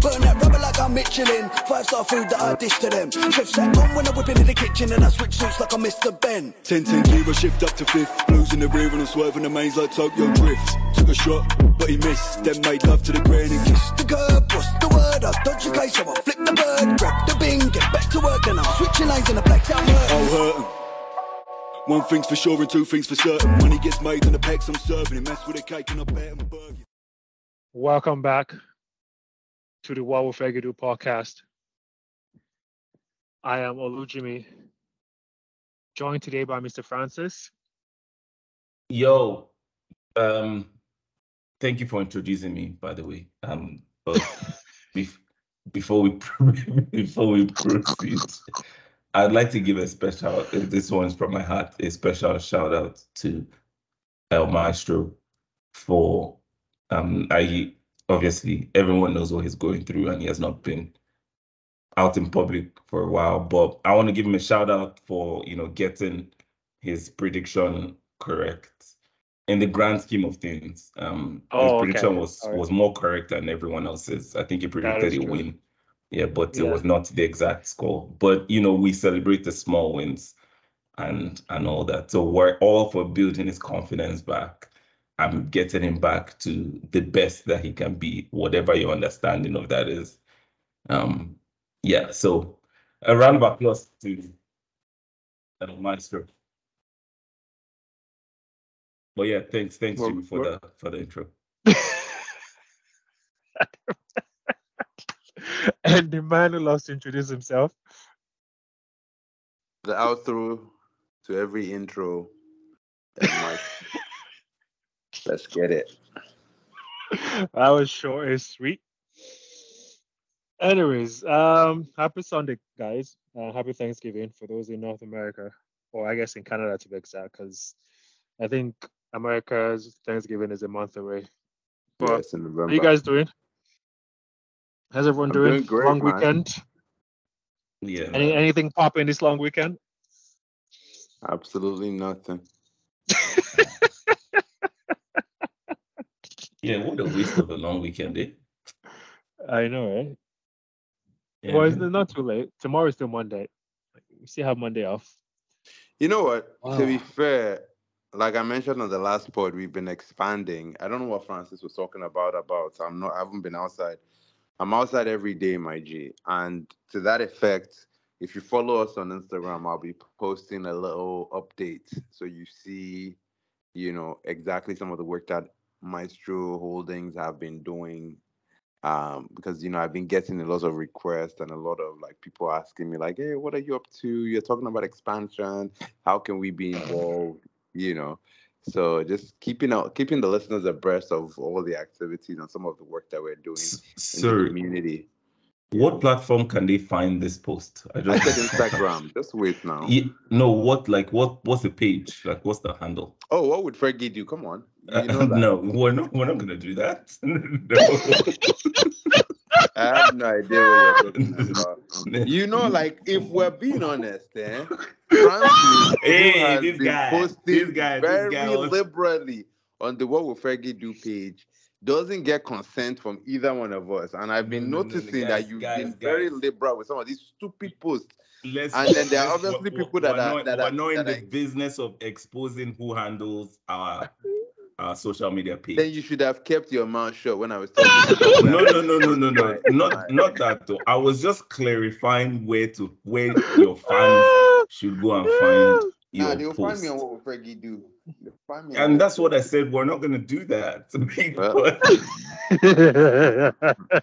Burn that rubber like I'm Michelin. Five star food that I dish to them. Chef sat on when I'm whipping in the kitchen and I switch suits like I'm Mr. Ben. 10 10 gear, I shift up to fifth. Blues in the rear and I'm swerving the mains like Tokyo Drift. Took a shot, but he missed. Then made love to the grain and kissed the curb. What's the word? I dodge your case, so I flip the bird. Grab the bing, get back to work. Then I'm switching lanes and the black's out oh, hurt. Oh, hurting. One thing's for sure and two things for certain. Money gets made and the packs I'm serving. It mess with a cake and I bet him a burger. Welcome back to the Will Fergie Do podcast. I am Olujimi, joined today by Mr. Francis. Yo, um, thank you for introducing me. By the way, um, before we before we proceed, I'd like to give a special. This one's from my heart. A special shout out to El Maestro for um. I obviously everyone knows what he's going through, and he has not been out in public for a while. But I want to give him a shout out for you know getting his prediction correct in the grand scheme of things. Um, Oh, his okay. prediction was All right. was more correct than everyone else's. I think he predicted a win. Yeah, but it was not the exact score. But you know, we celebrate the small wins and and all that. So we're all for building his confidence back. I'm getting him back to the best that he can be, whatever your understanding of that is. Um, yeah. So a round of applause to El Maestro. But yeah, thanks, thanks Well, Jimmy for we're- the for the intro. and the man who loves to introduce himself. the outro to every intro. And like, let's get it. that was short and sweet. Anyways, um, happy Sunday, guys. Uh, happy Thanksgiving for those in North America, or I guess in Canada to be exact, because I think America's Thanksgiving is a month away. But Yes, in November. How you guys doing? How's everyone I'm doing? doing great, long man. weekend. Yeah. Any anything popping this long weekend? Absolutely nothing. Yeah, what a waste of a long weekend, eh? I know, right? Yeah. Well, it's not too late. Tomorrow is still Monday. We still have Monday off. You know what? To be fair, like I mentioned on the last pod, we've been expanding. I don't know what Francis was talking about. About I'm not. I haven't been outside. I'm outside every day, my G. And to that effect, if you follow us on Instagram, I'll be posting a little update so you see, you know, exactly some of the work that Maestro Holdings have been doing. Um, because you know, I've been getting a lot of requests and a lot of like people asking me, like, hey, what are you up to? You're talking about expansion. How can we be involved? You know. So just keeping out keeping the listeners abreast of all the activities and some of the work that we're doing S- in the community. What platform can they find this post? I I just said Instagram. Just wait now. Ye- no, what like what what's the page? Like what's the handle? Oh, what would Fergie do? Come on. You Uh, know that. no, we're not we're not gonna do that. no. I have no idea what you're talking about. You know, like if we're being honest, eh? Francis Hey, who has this been guy, posting this guy, this very guy was- liberally on the What Will Fergie Do page doesn't get consent from either one of us. And I've been No, no, no, no, noticing guys, that you've guys, been very liberal with some of these stupid posts. Let's, And then there are obviously we're- people that we're are- not, that we're are- not in the are- business of exposing who handles our our social media page. Then you should have kept your mouth shut when I was talking about no, no, no, no, no, no, not not that though. I was just clarifying where to where your fans should go and find Nah, they'll post. find me on What Will Fergie Do. They'll find me on And that's what I said. We're not gonna do that. Well.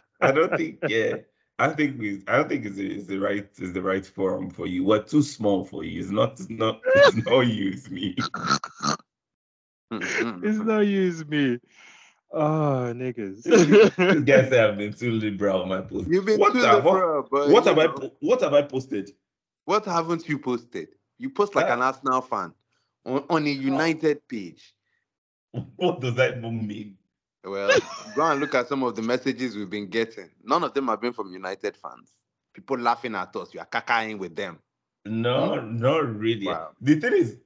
I don't think. Yeah, I think we. I don't think it's the, it's the right. Is the right forum for you. We're too small for you. It's not. It's not. It's not you. It's me. It's no use me. Oh, niggas. This guy I've been too liberal on my post. You've been what too have, what, liberal, but what have I? know, po- What have I posted? What haven't you posted? You post like Ah. an Arsenal fan on, on a oh. United page. What does that even mean? Well, go and look at some of the messages we've been getting. None of them have been from United fans. People laughing at us. You are cacaing with them. No, not really. Wow. The thing is,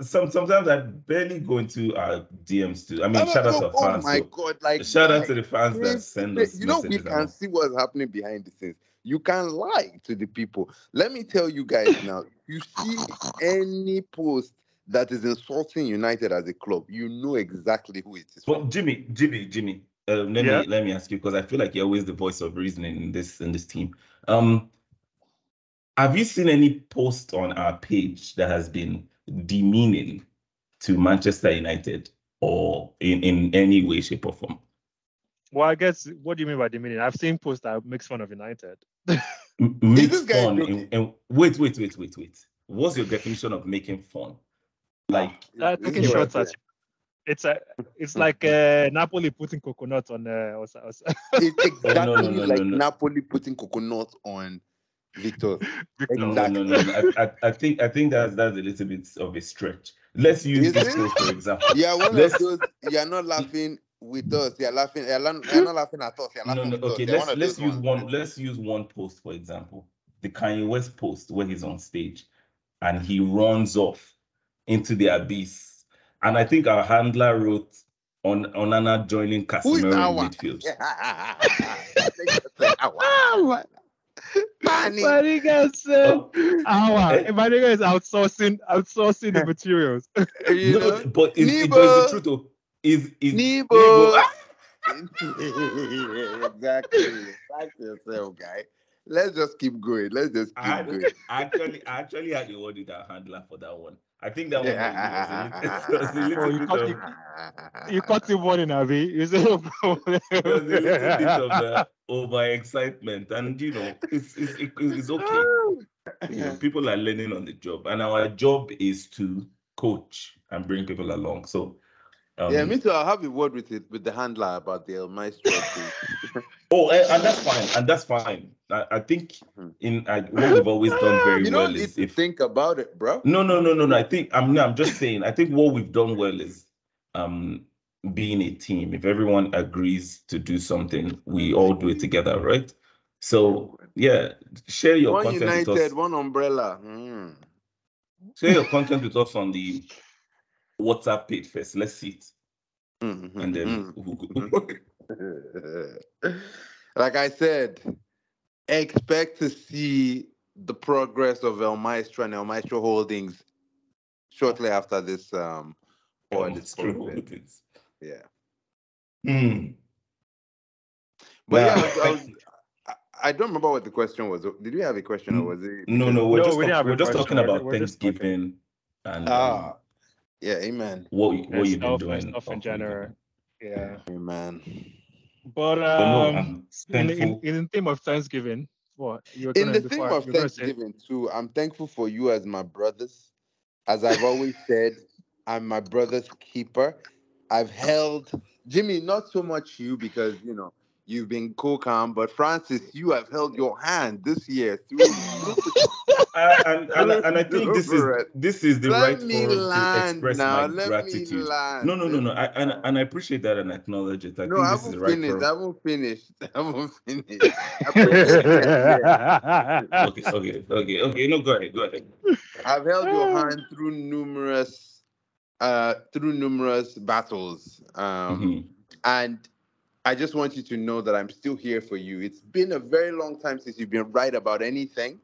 some sometimes I barely go into our DMs too. I mean, Oh, shout out oh, to oh fans. my so- god! Like shout out to the fans that send us. You know, we can see what's happening behind the scenes. You can lie to the people. Let me tell you guys now. You see any post that is insulting United as a club, you know exactly who it is. all. from. But Jimmy, Jimmy, Jimmy, um, let Yeah? me let me ask you because I feel like you're always the voice of reason in this in this team. Um, have you seen any post on our page that has been demeaning to Manchester United or in in any way, shape, or form? Well, I guess what do you mean by demeaning? I've seen posts that makes fun of United. M- Makes this guy fun. joking? In, in, wait, wait, wait, wait, wait. What's your definition of making fun? Like, Uh, This taking is shots I'm at it's a it's like uh, Napoli putting coconut on uh, or, so- or, so- saying. It's exactly no, no, no, like no, no. Napoli putting coconut on Victor. Victor. no, no, Exactly. no, no. no. I, I, I think I think that's that's a little bit of a stretch. Let's use Is this it? for example. Yeah, one Let's- of those. You're not laughing with us. You're laughing. You're, la- you're not laughing at us. You're No, laughing no, with okay. Let's let's use ones. one. Let's use one post for example. The Kanye West post where he's on stage and he runs off into the abyss. And I think our handler wrote on Onana joining Who is Casemiro in our? midfield. Ah, oh. ah, wow. Manny. My nigga said, Oh, "Our my nigga is outsourcing outsourcing the materials." You no, but it's, it, but it's the truth. Though. Is is Nebo. Nebo- exactly. Back to yourself, guy. Let's just keep going. Let's just keep I going. actually I actually had a word with our handler for that one. I think that one Yeah. was a little, was Oh, you bit cut of it. You cut him one in Avi. You say, there was a little bit of uh, overexcitement, and you know, it's it's, it- it's okay. You know, people are learning on the job, and our job is to coach and bring people along. So, um, yeah, me too. I'll have a word with it with the handler about the El Maestro oh, and, and that's fine, and that's fine. I, I think Mhm. in I, what we've always done very You well is if think about it, bro. No, no, no, no, no. I think I'm no, I'm just saying. I think what we've done well is um being a team. If everyone agrees to do something, we all do it together, right? So yeah, share your One content with United, us. one umbrella. Mm. Share your content with us on the WhatsApp page first. Let's see it, Mhm, and then mhm. like I said, expect to see the progress of El Maestro and El Maestro Holdings shortly after this um pod Um, is screw posted. it. Yeah. Hmm. But Nah, yeah, I, was, I, was, I, I don't remember what the question was. Did we have a question or was it? No, no, we're No, just we talk- have we're just talking about we're just talking. Thanksgiving and um, Ah, yeah, amen. what what and you've been doing. and stuff in general. Yeah, Amen. but But no, um, in, in in the theme of Thanksgiving, what you were In the theme of you say- Thanksgiving too, I'm thankful for you as my brothers. As I've always said, I'm my brother's keeper. I've held Jimmy, not so much you because you know you've been cool calm, but Francis, you have held your hand this year through. Uh, and, and, and I think this is this is the let right me forum to express now. my Let gratitude. me land. No, no, no, no. I and, and I appreciate that and acknowledge it. I no, I think this is the right finished. I forum. haven't finished. I won't finished. I appreciate it. Yeah. Okay, okay, okay, okay. No, go ahead, go ahead. I've held your hand through numerous uh through numerous battles. Um Mhm. and I just want you to know that I'm still here for you. It's been a very long time since you've been right about anything.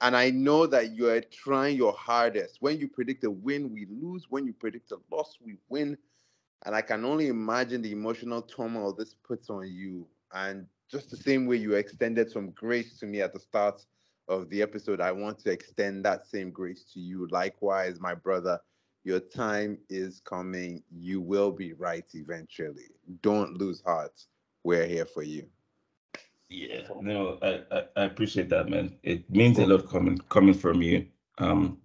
And I know that you are trying your hardest. When you predict a win, we lose. When you predict a loss, we win. And I can only imagine the emotional turmoil this puts on you. And just the same way you extended some grace to me at the start of the episode, I want to extend that same grace to you. Likewise, my brother, your time is coming. You will be right eventually. Don't lose heart. We're here for you. Yeah, no, I, I I appreciate that, man. It means a lot coming coming from you. Um,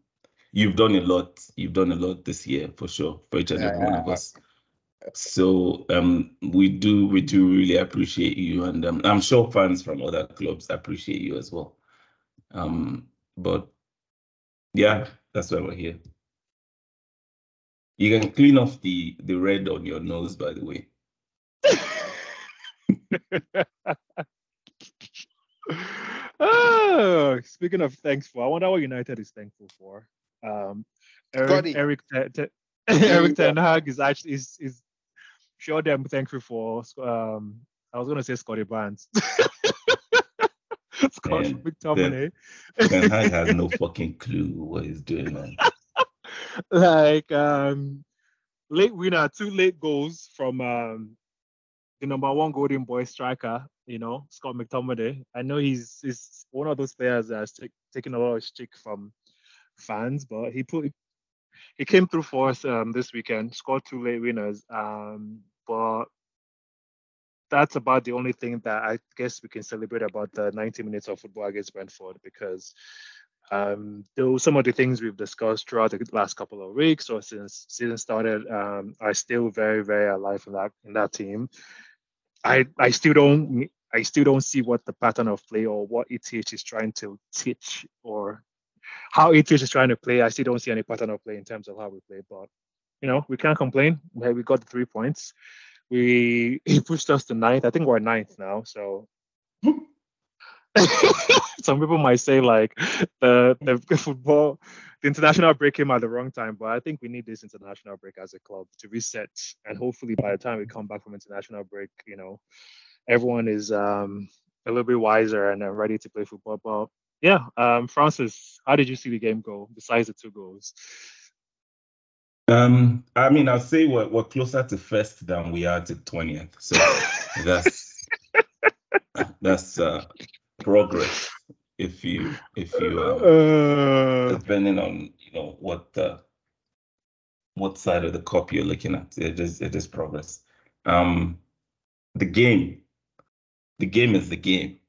you've done a lot. You've done a lot this year for sure for each and every one of us. So um, we do we do really appreciate you, and um, I'm sure fans from other clubs appreciate you as well. Um, but yeah, that's why we're here. You can clean off the the red on your nose, by the way. oh, speaking of thankful, I wonder what United is thankful for. Um, Eric Scotty. Eric Ten- Ten- you Eric. Ten Hag is actually is is sure them thankful for um I was gonna say Scotty Barnes. Scott Man, McTominay. Ten Hag has no fucking clue what he's doing, man. like um late winner, two late goals from um the number one golden boy striker, you know, Scott McTominay. I know he's he's one of those players that's ta- taking a lot of stick from fans, but he put he came through for us um this weekend, scored two late winners. Um but that's about the only thing that I guess we can celebrate about the 90 minutes of football against Brentford because um, though some of the things we've discussed throughout the last couple of weeks or since season started um, are still very, very alive in that in that team. I I still don't I still don't see what the pattern of play or what ETH is trying to teach or how ETH is trying to play. I still don't see any pattern of play in terms of how we play. But you know, we can't complain. We got the three points. We he pushed us to ninth. I think we're ninth now. So some people might say like the the football the international break came at the wrong time but i think we need this international break as a club to reset. And hopefully by the time we come back from international break you know everyone is um a little bit wiser and uh, ready to play football. But yeah um francis how did you see the game go besides the two goals? Um, I mean, I'll say we're, we're closer to first than we are to twentieth. So that's that's uh, progress. If you if you um, uh, depending on you know what uh, what side of the cup you're looking at, it is it is progress. Um, the game, the game is the game.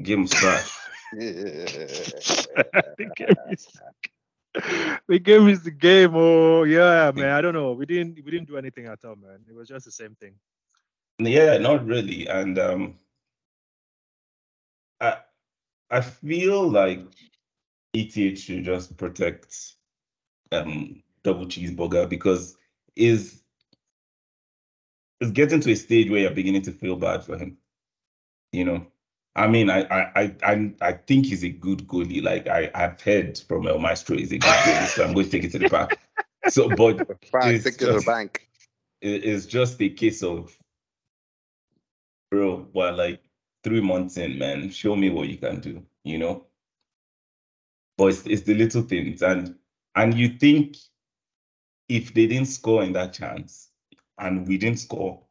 Game was trash. the game is the game is the game. Oh yeah, man. I don't know. We didn't we didn't do anything at all, man. It was just the same thing. Yeah, not really. And um I I feel like ETH should just protect um double cheeseburger because is is getting to a stage where you're beginning to feel bad for him. You know, I mean, I I I I, think he's a good goalie. Like I I've heard from El Maestro he's a good goalie, so I'm going to take it to the back. So, but It's stick to the bank. it- it's just a case of, bro, well, like three months in, man, show me what you can do, you know? But it's, it's the little things. And and you think if they didn't score in that chance and we didn't score,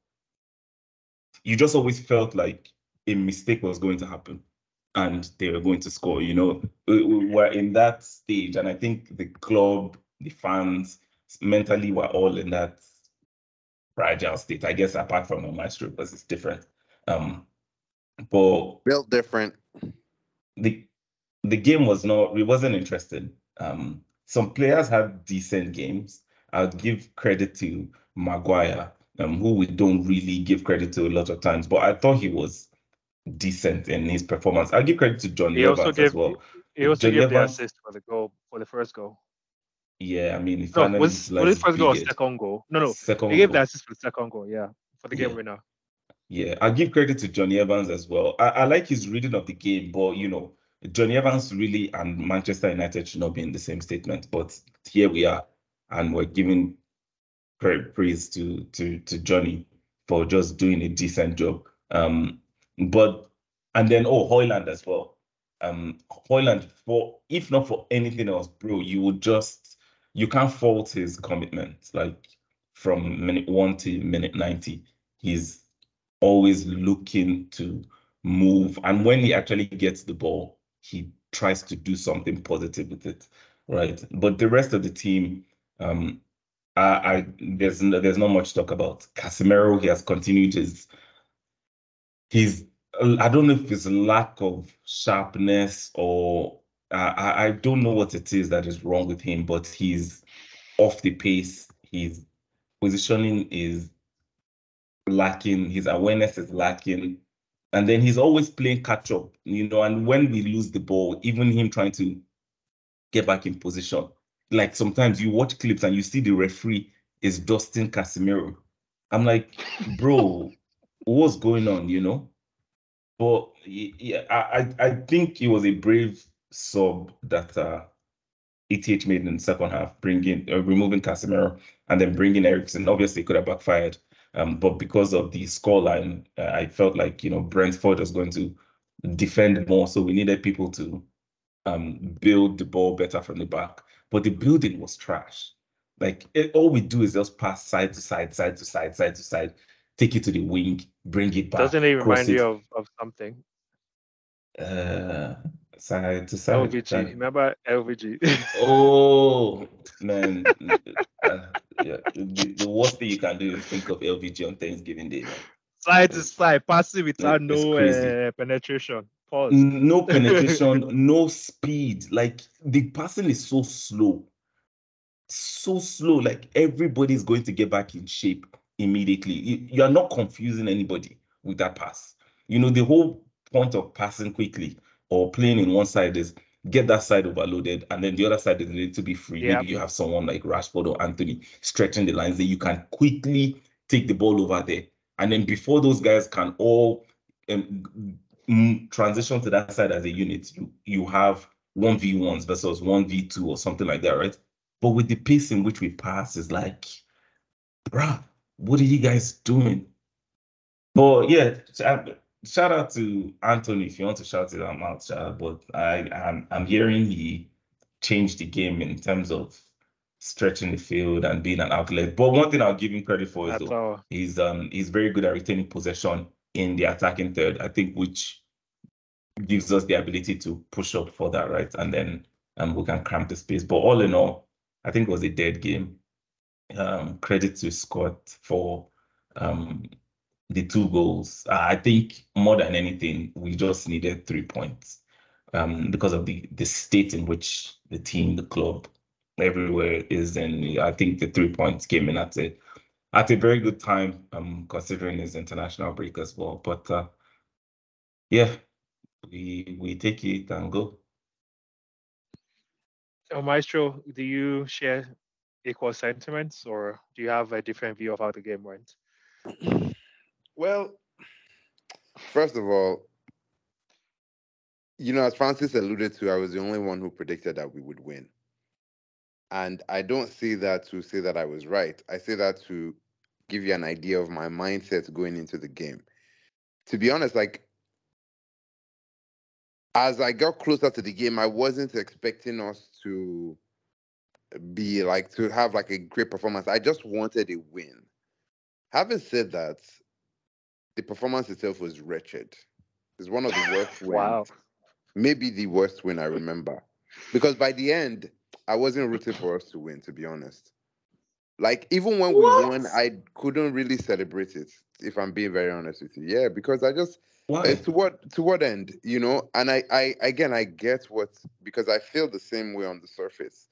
you just always felt like a mistake was going to happen and they were going to score, you know? We, we were in that stage. And I think the club, the fans, mentally were all in that fragile state. I guess apart from the maestro, because it's different. Um, but Built different. the the game was not. It wasn't interesting. Um, some players had decent games. I'll give credit to Maguire, um, who we don't really give credit to a lot of times, but I thought he was decent in his performance. I'll give credit to John He also gave as well. he also Johnny gave the assist for the goal for the first goal. Yeah, I mean, he No, finally was, was utilized it first goal or second goal? No, no. second He gave goal. the assist for the second goal, yeah. For the game Yeah. winner. Yeah, I give credit to Johnny Evans as well. I, I like his reading of the game, but you know, Johnny Evans really and Manchester United should not be in the same statement. But here we are, and we're giving praise to to to Johnny for just doing a decent job. Um, but and then oh Hojlund as well. Um, Hojlund for if not for anything else, bro, you would just you can't fault his commitment. Like from minute one to minute ninety, he's always looking to move. And when he actually gets the ball, he tries to do something positive with it, right? But the rest of the team, um, I, I there's there's not much talk about. Casemiro, he has continued his his I don't know if it's lack of sharpness or uh, I I don't know what it is that is wrong with him, but he's off the pace. His positioning is lacking. His awareness is lacking. And then he's always playing catch up, you know. And when we lose the ball, even him trying to get back in position, like sometimes you watch clips and you see the referee is Dustin Casemiro. I'm like, bro, what's going on, you know? But yeah, I, I think it was a brave sub that uh, ETH made in the second half, bringing uh, removing Casemiro and then bringing Eriksen. Obviously, could have backfired, um, but because of the scoreline, uh, I felt like you know Brentford was going to defend more, so we needed people to um, build the ball better from the back. But the building was trash. Like it, all we do is just pass side to side, side to side, side to side, take it to the wing, bring it back. Doesn't it remind you of, of something? Uh, side to side. LVG. side. Remember LVG? Oh man, uh, yeah. The, the worst thing you can do is think of LVG on Thanksgiving Day. man. side to side, passing without it's no uh, penetration. Pause. No penetration, no speed. Like the passing is so slow, so slow. Like everybody's going to get back in shape immediately. You, you are not confusing anybody with that pass. You know the whole point of passing quickly or playing in one side is get that side overloaded, and then the other side is a little bit free. Yep. Maybe you have someone like Rashford or Antony stretching the lines that you can quickly take the ball over there, and then before those guys can all um, transition to that side as a unit, you you have one v ones versus one v two or something like that, right? But with the pace in which we pass, is like, bruh, what are you guys doing? But yeah, shout, out to Antony if you want to shout it out, out shout out. But I I'm I'm hearing he changed the game in terms of stretching the field and being an outlet. But one thing I'll give him credit for is though, he's um he's very good at retaining possession in the attacking third. I think which gives us the ability to push up for that, right? And then um we can cramp the space. But all in all, I think it was a dead game. Um, credit to Scott for um the two goals. I think more than anything, we just needed three points um, because of the the state in which the team, the club, everywhere is. And I think the three points came in at a at a very good time, um, considering his international break as well. But uh, yeah, we we take it and go. So, Maestro, do you share equal sentiments or do you have a different view of how the game went? Well, first of all, you know, as Francis alluded to, I was the only one who predicted that we would win. And I don't say that to say that I was right. I say that to give you an idea of my mindset going into the game. To be honest, like as I got closer to the game, I wasn't expecting us to be like to have like a great performance. I just wanted a win. Having said that, the performance itself was wretched. It's one of the worst wins. Wow. Maybe the worst win I remember. Because by the end, I wasn't rooting for us to win, to be honest. Like even when we won, I couldn't really celebrate it, if I'm being very honest with you. Yeah, because I just Why? to what to what end, you know? And I, I again I get what because I feel the same way on the surface,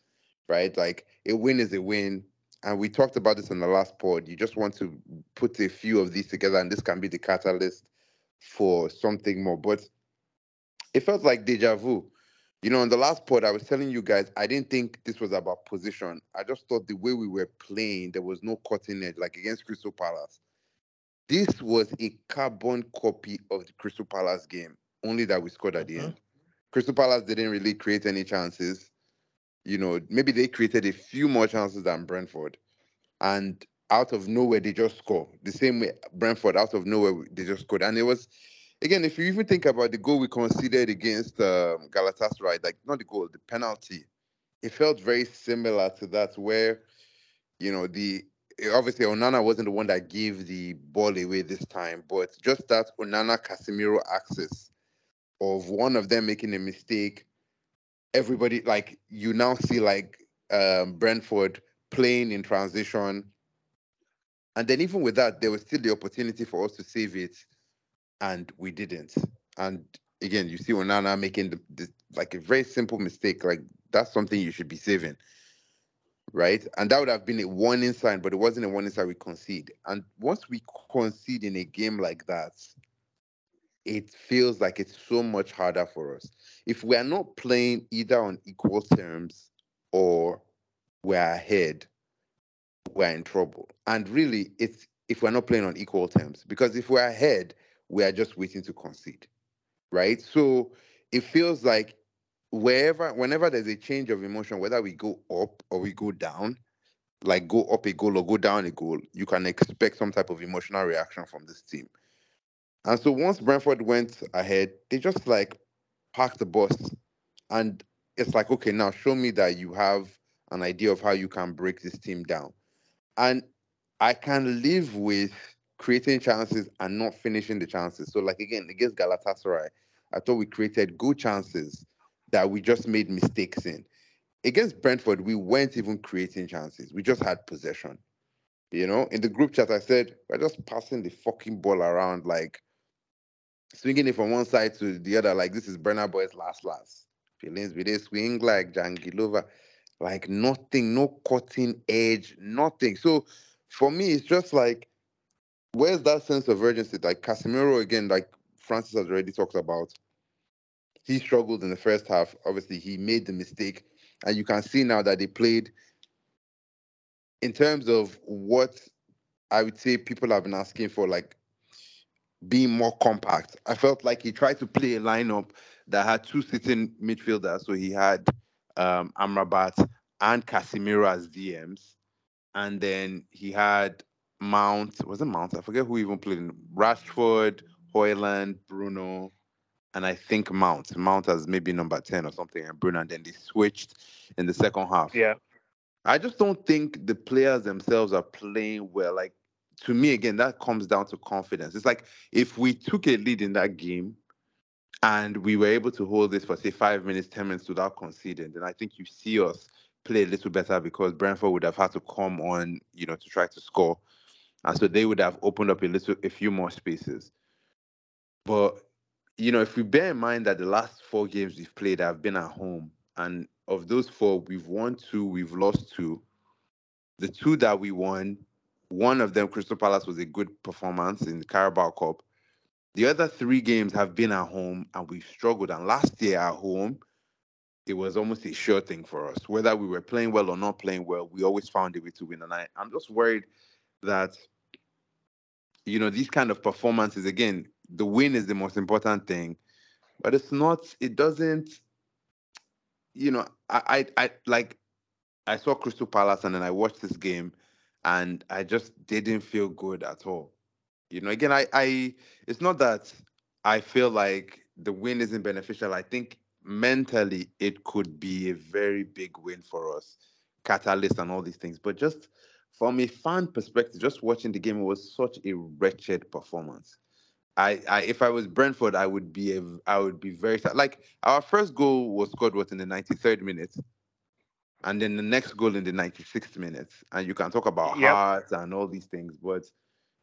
right? Like a win is a win. And we talked about this in the last pod. You just want to put a few of these together, and this can be the catalyst for something more. But it felt like deja vu. You know, in the last pod, I was telling you guys, I didn't think this was about position. I just thought the way we were playing, there was no cutting edge, like against Crystal Palace. This was a carbon copy of the Crystal Palace game, only that we scored at the end. Mm-hmm. Crystal Palace didn't really create any chances. You know, maybe they created a few more chances than Brentford. And out of nowhere, they just score. The same way Brentford, out of nowhere, they just scored. And it was, again, if you even think about the goal we conceded against um, Galatasaray, like not the goal, the penalty, it felt very similar to that, where, you know, the obviously Onana wasn't the one that gave the ball away this time, but just that Onana Casemiro axis of one of them making a mistake, everybody like you now see like um, Brentford playing in transition. And then even with that, there was still the opportunity for us to save it, and we didn't. And again, you see Onana making the, the like a very simple mistake. Like that's something you should be saving, right? And that would have been a warning sign, but it wasn't a warning sign. We concede, and once we concede in a game like that, it feels like it's so much harder for us. If we are not playing either on equal terms or we're ahead, we're in trouble. And really, it's if we're not playing on equal terms, because if we're ahead, we are just waiting to concede, right? So it feels like wherever, whenever there's a change of emotion, whether we go up or we go down, like go up a goal or go down a goal, you can expect some type of emotional reaction from this team. And so once Brentford went ahead, they just like parked the bus. And it's like, okay, now show me that you have an idea of how you can break this team down. And I can live with creating chances and not finishing the chances. So, like again, against Galatasaray, I thought we created good chances that we just made mistakes in. Against Brentford, we weren't even creating chances. We just had possession. You know, in the group chat, I said, we're just passing the fucking ball around, like swinging it from one side to the other, like this is Burna Boy's last last. Feelings with a swing like Jangilova, like nothing, no cutting edge, nothing. So for me, it's just like, where's that sense of urgency? Like Casemiro again, like Francis has already talked about. He struggled in the first half. Obviously, he made the mistake, and you can see now that they played. In terms of what I would say people have been asking for, like being more compact. I felt like he tried to play a lineup that had two sitting midfielders. So he had um, Amrabat and Casemiro as DMs. And then he had Mount, was it Mount? I forget who even played in Rashford, Højlund, Bruno, and I think Mount. Mount as maybe number 10 or something, and Bruno. And then they switched in the second half. Yeah. I just don't think the players themselves are playing well. Like to me, again, that comes down to confidence. It's like if we took a lead in that game and we were able to hold this for say five minutes, ten minutes without conceding, then I think you see us play a little better because Brentford would have had to come on, you know, to try to score. And so they would have opened up a little a few more spaces. But you know, if we bear in mind that the last four games we've played have been at home, and of those four, we've won two, we've lost two. The two that we won, one of them, Crystal Palace, was a good performance in the Carabao Cup. The other three games have been at home, and we've struggled. And last year at home, it was almost a sure thing for us. Whether we were playing well or not playing well, we always found a way to win. And I, I'm just worried that, you know, these kind of performances, again, the win is the most important thing, but it's not, it doesn't, you know, I, I, I like, I saw Crystal Palace and then I watched this game and I just didn't feel good at all. You know, again, I, I, it's not that I feel like the win isn't beneficial. I think mentally it could be a very big win for us, catalyst and all these things. But just from a fan perspective, just watching the game, it was such a wretched performance. I, I if I was Brentford, I would be a, I would be very sad. Like our first goal was scored what in the 93rd minute, and then the next goal in the 96th minute. And you can talk about Yep. heart and all these things, but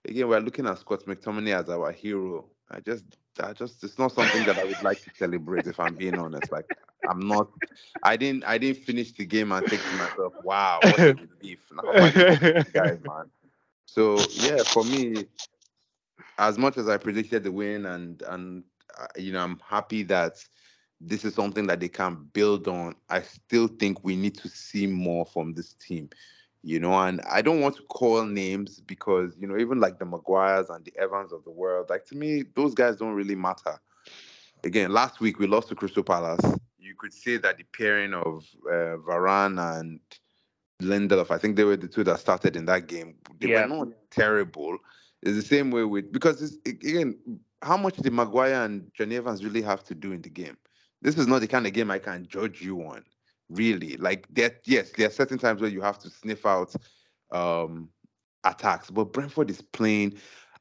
again, we're looking at Scott McTominay as our hero. I just, I just, it's not something that I would like to celebrate. If I'm being honest, like I'm not, I didn't, I didn't finish the game and think to myself, "Wow, what a relief!" Guys, man. So yeah, for me, as much as I predicted the win, and and uh, you know, I'm happy that this is something that they can build on. I still think we need to see more from this team, you know. And I don't want to call names because you know, even like the Maguires and the Evans of the world, like to me, those guys don't really matter. Again, last week we lost to Crystal Palace. You could say that the pairing of uh, Varane and Lindelof, I think they were the two that started in that game. They Yeah. were not terrible. It's the same way with because it's, again, how much did Maguire and Johnny Evans really have to do in the game? This is not the kind of game I can judge you on, really. Like that, yes, there are certain times where you have to sniff out um attacks, but Brentford is playing.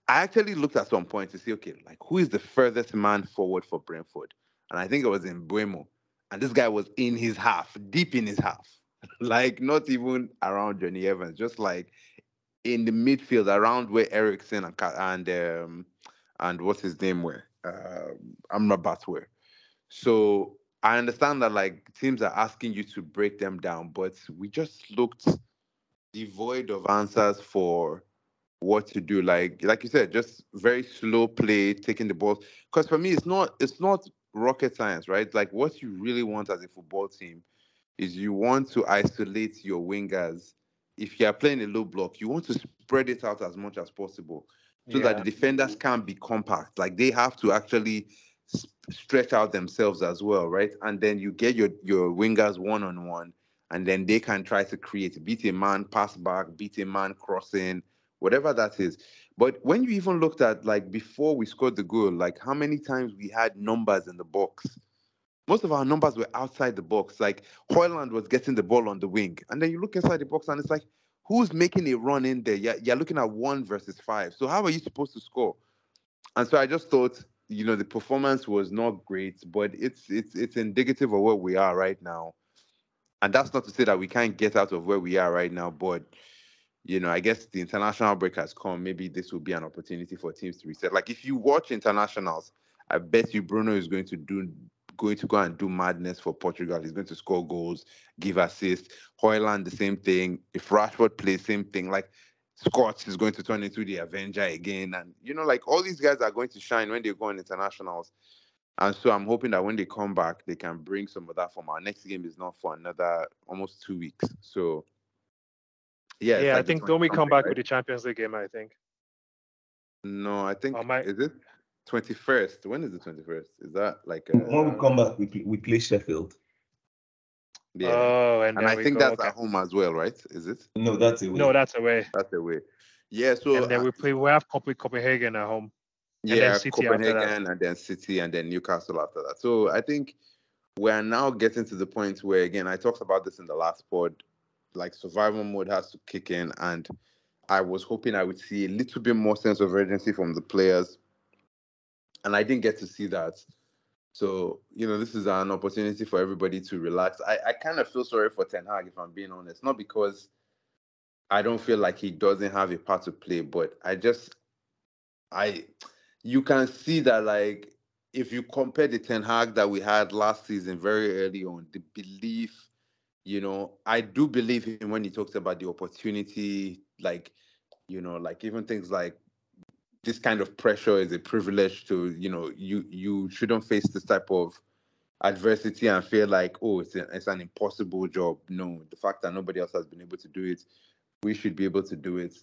I actually looked at some point to see, okay, like who is the furthest man forward for Brentford? And I think it was Mbeumo. And this guy was in his half, deep in his half. like not even around Johnny Evans, just like in the midfield around where Eriksen and and um and what's his name were uh, Amrabat were. So I understand that like teams are asking you to break them down, but we just looked devoid of answers for what to do. Like like you said, just very slow play, taking the balls. Because for me, it's not it's not rocket science, right? Like what you really want as a football team is you want to isolate your wingers. If you are playing a low block, you want to spread it out as much as possible so that the defenders can be compact. Like they have to actually stretch out themselves as well, right? And then you get your your wingers one on one, and then they can try to create beat a man, pass back, beat a man, crossing, whatever that is. But when you even looked at like before we scored the goal, like how many times we had numbers in the box. Most of our numbers were outside the box. Like Hojlund was getting the ball on the wing. And then you look inside the box and it's like, who's making a run in there? You're, you're looking at one versus five. So how are you supposed to score? And so I just thought you know the performance was not great, but it's it's it's indicative of where we are right now. And that's not to say that we can't get out of where we are right now, but you know, I guess the international break has come. Maybe this will be an opportunity for teams to reset. Like if you watch internationals, I bet you Bruno is going to do going to go and do madness for Portugal. He's going to score goals, give assists. Hojlund, the same thing. If Rashford plays, same thing. Like Scott is going to turn into the Avenger again. And, you know, like all these guys are going to shine when they go on internationals. And so I'm hoping that when they come back, they can bring some of that from our next game is not for another almost two weeks. So, yeah. Yeah, like I think don't we come back right? with the Champions League game, I think. No, I think, my... is it 21st? When is the 21st? Is that like. A, when we uh, come back, we, we play Sheffield. Yeah. Oh, and, and I think go, that's okay. at home as well, right? Is it? No, that's away. No, that's away. That's away. Yeah. So and then uh, we play. We have Copenhagen at home. Yeah, Copenhagen and then City and then Newcastle after that. So I think we're now getting to the point where again I talked about this in the last pod, like survival mode has to kick in, and I was hoping I would see a little bit more sense of urgency from the players, and I didn't get to see that. So, you know, this is an opportunity for everybody to relax. I, I kind of feel sorry for Ten Hag, if I'm being honest. Not because I don't feel like he doesn't have a part to play, but I just, I, you can see that, like, if you compare the Ten Hag that we had last season very early on, the belief, you know, I do believe him when he talks about the opportunity, like, you know, like even things like this kind of pressure is a privilege to you know you you shouldn't face this type of adversity and feel like oh it's, a, it's an impossible job. No the fact that nobody else has been able to do it we should be able to do it.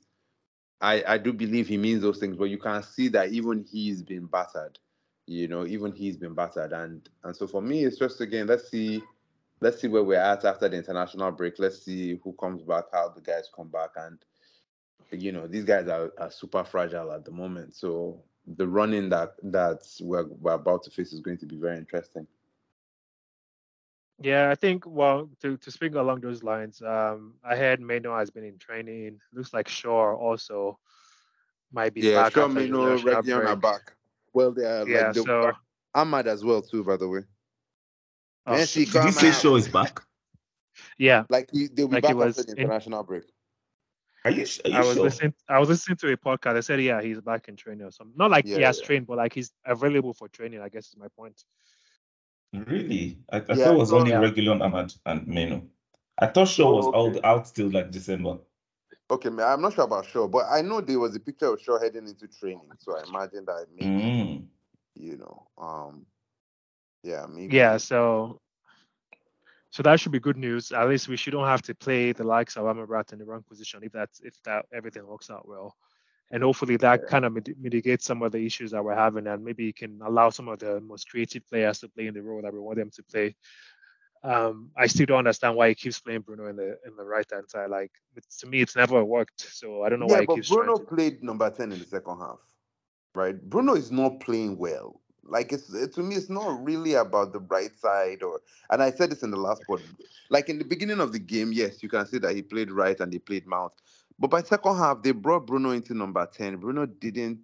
I i do believe he means those things but you can see that even he's been battered you know even he's been battered. And and so for me it's just again let's see let's see where we're at after the international break. Let's see who comes back how the guys come back. And you know these guys are, are super fragile at the moment. So the running that that we're, we're about to face is going to be very interesting. Yeah i think well to, to speak along those lines um i heard Mainoo has been in training. Looks like Shaw also might be yeah back Shaw Mainoo Reguilón are back. Well they are yeah like so Amad as well too by the way. Oh, Messi, did you say Shaw is back? Yeah. Like he, they'll be like back after the international in, break are you, are you I was sure? listening. I was listening to a podcast. I said, yeah, he's back in training or something. Not like yeah, he has yeah. trained, but like he's available for training. I guess is my point. Really? I, I yeah, thought it was only yeah. Reguilón Amad and Mainoo. I thought Shaw was oh, okay. out, out till like December. Okay, man, I'm not sure about Shaw, but I know there was a picture of Shaw heading into training, so I imagine that maybe, mm. you know, um, yeah, maybe. Yeah, so so that should be good news. At least we shouldn't have to play the likes of Amrabat in the wrong position if that's if that everything works out well. And hopefully that yeah. kind of mitigates some of the issues that we're having, and maybe can allow some of the most creative players to play in the role that we want them to play. Um, I still don't understand why he keeps playing Bruno in the in the right hand side. Like to me, it's never worked. So I don't know yeah, why he keeps. Bruno to... played number ten in the second half, right? Bruno is not playing well. Like it's it, to me, it's not really about the bright side or. And I said this in the last part. Like in the beginning of the game, yes, you can see that he played right and he played Mount. But by second half, they brought Bruno into number ten. Bruno didn't.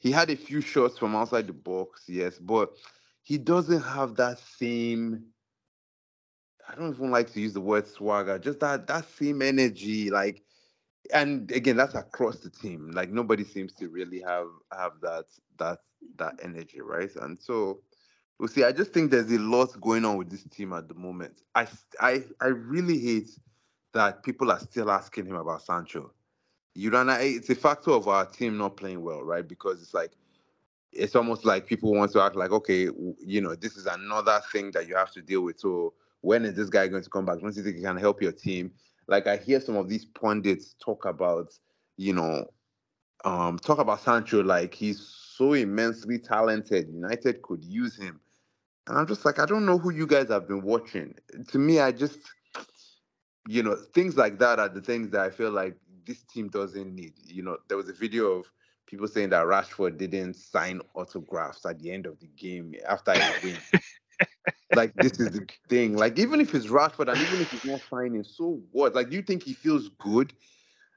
He had a few shots from outside the box, yes, but he doesn't have that same. I don't even like to use the word swagger. Just that that same energy, like and again that's across the team like nobody seems to really have have that that that energy right? And so we'll see i just think there's a lot going on with this team at the moment. I i i really hate that people are still asking him about sancho. You know it's a factor of our team not playing well right? Because it's like it's almost like people want to act like okay you know this is another thing that you have to deal with. So when is this guy going to come back? Don't you think he can help your team like I hear some of these pundits talk about, you know, um, talk about Sancho like he's so immensely talented. United could use him. And I'm just like, I don't know who you guys have been watching. To me, I just, you know, things like that are the things that I feel like this team doesn't need. You know, there was a video of people saying that Rashford didn't sign autographs at the end of the game after he win. like this is the thing. Like even if it's Rashford and even if he's not signing, so what? Like, do you think he feels good?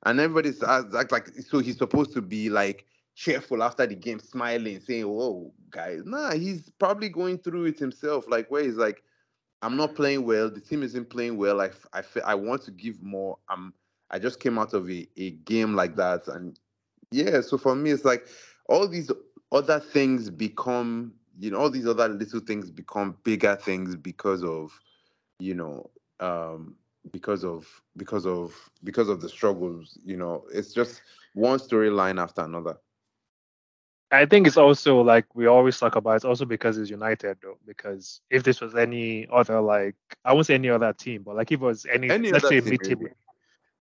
And everybody's like, like so he's supposed to be like cheerful after the game, smiling, saying, "Whoa, guys!" Nah, he's probably going through it himself. Like where he's like, "I'm not playing well. The team isn't playing well. I I, feel I want to give more. I'm. I just came out of a, a game like that, and yeah. So for me, it's like all these other things become, you know, all these other little things become bigger things because of, you know, um, because of because of because of the struggles. You know, it's just one storyline after another. I think it's also like we always talk about. It's also because it's United, though. Because if this was any other, like I won't say any other team, but like if it was any, Any let's say mid-table,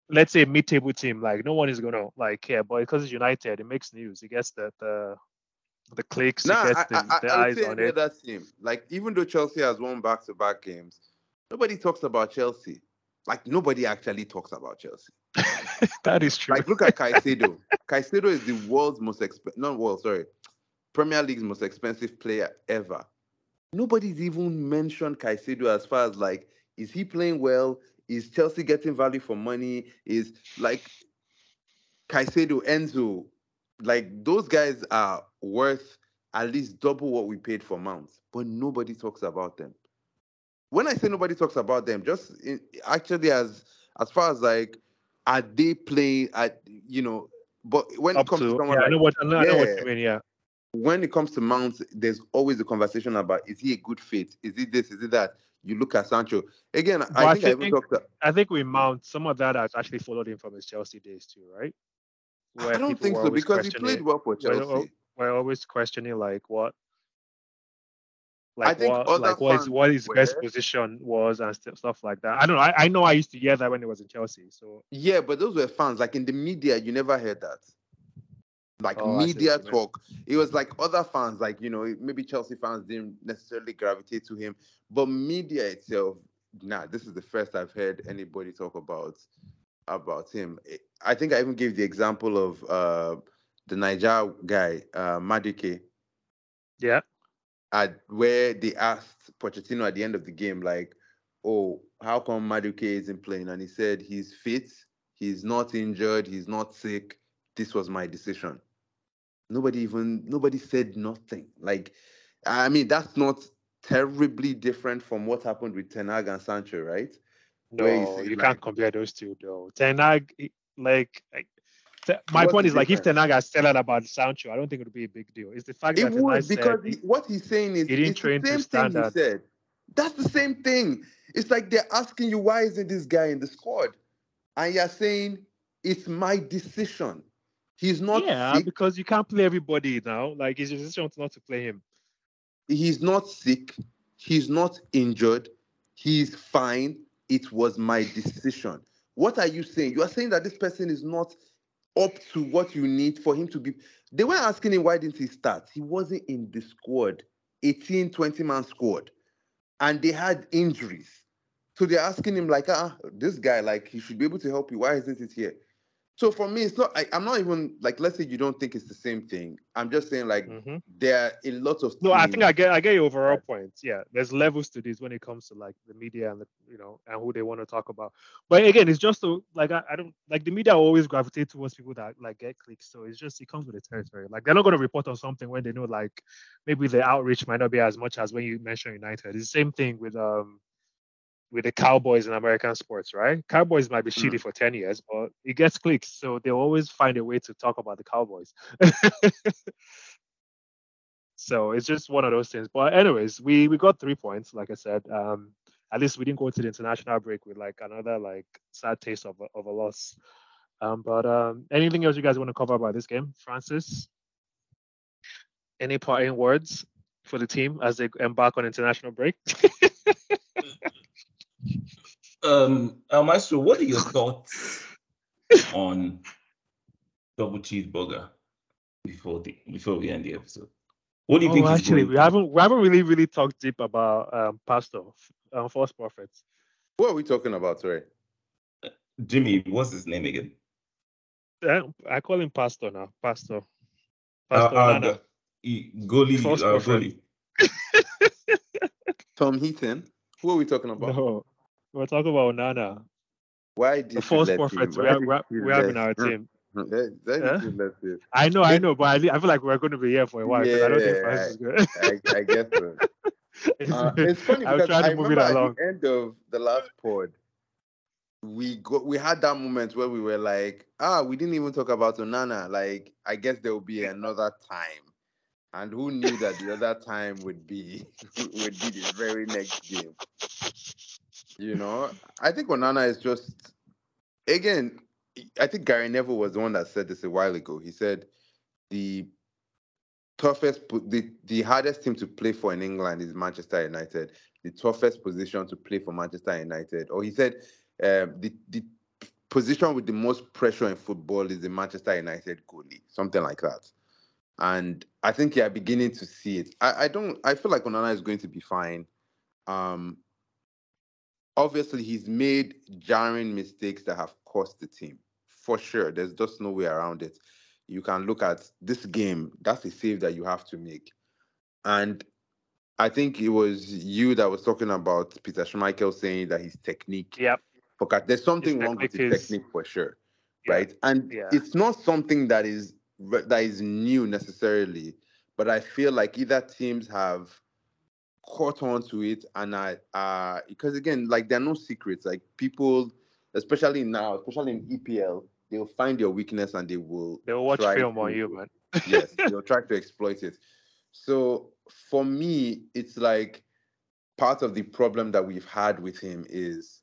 let's say mid-table team, like no one is gonna like care. But because it's United, it makes news. It gets the the the clicks. Nah, gets the, I, the I eyes on it. other team. Like even though Chelsea has won back-to-back games, nobody talks about Chelsea. Like nobody actually talks about Chelsea. that is true. Like look at Caicedo. Caicedo is the world's most expensive, not world, sorry, Premier League's most expensive player ever. Nobody's even mentioned Caicedo as far as like, is he playing well? Is Chelsea getting value for money? Is like Caicedo, Enzo, like those guys are worth at least double what we paid for Mounts, but nobody talks about them. When I say nobody talks about them, just in, actually as as far as like, are they playing at you know? But when Up it comes to, to someone yeah, I know what I know, I know what Yeah. you mean. Yeah, when it comes to Mount, there's always a conversation about is he a good fit? Is it this? Is it that? You look at Sancho again. But I think I even think- talked. To, I think we mount some of that has actually followed him from his Chelsea days too, right? I don't think so because he played well for We're, Chelsea. we're always questioning like what, like what, like what his fans what his best position was and stuff like that. I don't know. I, I know I used to hear that when he was in Chelsea. So Yeah, but those were fans. Like in the media, you never heard that. Like Oh, I see what media talk, it was like other fans, like you know, maybe Chelsea fans didn't necessarily gravitate to him, but media itself, nah, this is the first I've heard anybody talk about about him. I think I even gave the example of uh the Niger guy, uh Madueke, yeah, at where they asked Pochettino at the end of the game, like, oh, how come Madueke isn't playing? And he said he's fit, he's not injured, he's not sick. This was my decision. Nobody even nobody said nothing. Like, I mean, that's not terribly different from what happened with Ten Hag and Sancho, right? You no, say, you like- can't compare those two though. Ten Hag, like, like my point is like if difference? Ten Hag had said that about Sancho, I don't think it would be a big deal. It's the fact It that Ten Hag said because he, what he's saying is he didn't train the to same thing he said. That's the same thing. It's like they're asking you why isn't this guy in the squad, and you're saying it's my decision. He's not yeah, sick. because you can't play everybody now. Like it's your decision not to play him. He's not sick. He's not injured. He's fine. It was my decision. What are you saying? You are saying that this person is not up to what you need for him to be. They were asking him why didn't he start? He wasn't in the squad, 18, 20 man squad, and they had injuries. So they're asking him like, ah, this guy, like, he should be able to help you. Why isn't it here? So for me, it's not. I, I'm not even like. Let's say you don't think it's the same thing. I'm just saying like Mhm. there are a lot of. No, I think I get I get your overall point. Yeah, there's levels to this when it comes to like the media and the, you know and who they want to talk about. But again, it's just so like I, I don't like the media always gravitate towards people that like get clicks. So it's just it comes with the territory. Like they're not going to report on something when they know like maybe the outreach might not be as much as when you mention United. It's the same thing with um with the Cowboys in American sports, right? Cowboys might be Mm. shitty for 10 years, but it gets clicks. So they'll always find a way to talk about the Cowboys. so it's just one of those things. But anyways, we we got three points, like I said. Um at least we didn't go to the international break with like another like sad taste of a, of a loss. Um, but um, anything else you guys want to cover about this game, Francis? Any parting words for the team as they embark on international break? Um, uh, Maestro, what are your thoughts on double cheeseburger? before the before we end the episode. What do you Oh, think? actually, we haven't we haven't really really talked deep about um, pastor, um, false prophets. What are we talking about? Sorry. Jimmy, what's his name again? Eh, I call him pastor now, pastor, Uh, pastor uh, Nana. the- he- goalie, False uh, prophet. goalie. Tom Heaton. Who are we talking about? No, we're talking about Nana, Why did the you let prophets. him? We have, we have, you we have in our team. That, that Huh? is too. I know, I know, but I, I feel like we're going to be here for a while because I don't think Yeah, is good. I, I guess so. It's- Uh, it's funny because I to move it remember at the end of the last pod, we got we had that moment where we were like, ah, we didn't even talk about Onana. Like, I guess there will be another time. And who knew that the other time would be would be the very next game? You know, I think Onana is just again. I think Gary Neville was the one that said this a while ago. He said the toughest, the, the hardest team to play for in England is Manchester United. The toughest position to play for Manchester United, or he said, um, the the position with the most pressure in football is the Manchester United goalie, something like that. And I think you're beginning to see it. I, I don't. I feel like Onana is going to be fine. Um, obviously, he's made jarring mistakes that have cost the team for sure. There's just no way around it you can look at this game. That's a save that you have to make. And I think it was you that was talking about Peter Schmeichel saying that his technique. Yep. Okay, there's something wrong with his is- technique for sure, Yeah, right? And yeah. it's not something that is that is new necessarily, but I feel like either teams have caught on to it and I uh because again, like there are no secrets. Like people, especially now, especially in EPL, they'll find your weakness and they will They'll watch film on to- you, man. yes, they'll try to exploit it. So for me, it's like part of the problem that we've had with him is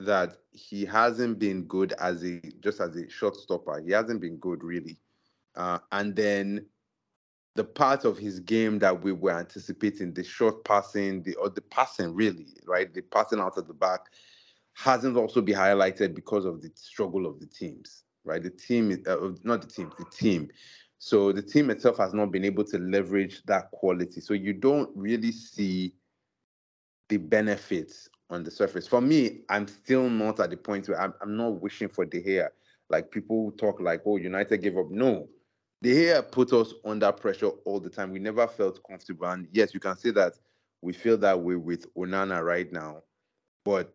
that he hasn't been good as a just as a shot stopper. He hasn't been good really. Uh, and then the part of his game that we were anticipating, the short passing, the or the passing really, right? The passing out of the back hasn't also been highlighted because of the struggle of the teams, right? The team, uh, not the team, the team. So the team itself has not been able to leverage that quality. So you don't really see the benefits on the surface. For me, I'm still not at the point where I'm, I'm not wishing for De Gea. Like people talk like, oh, United gave up. No, De Gea put us under pressure all the time. We never felt comfortable. And yes, you can say that we feel that way with Onana right now, but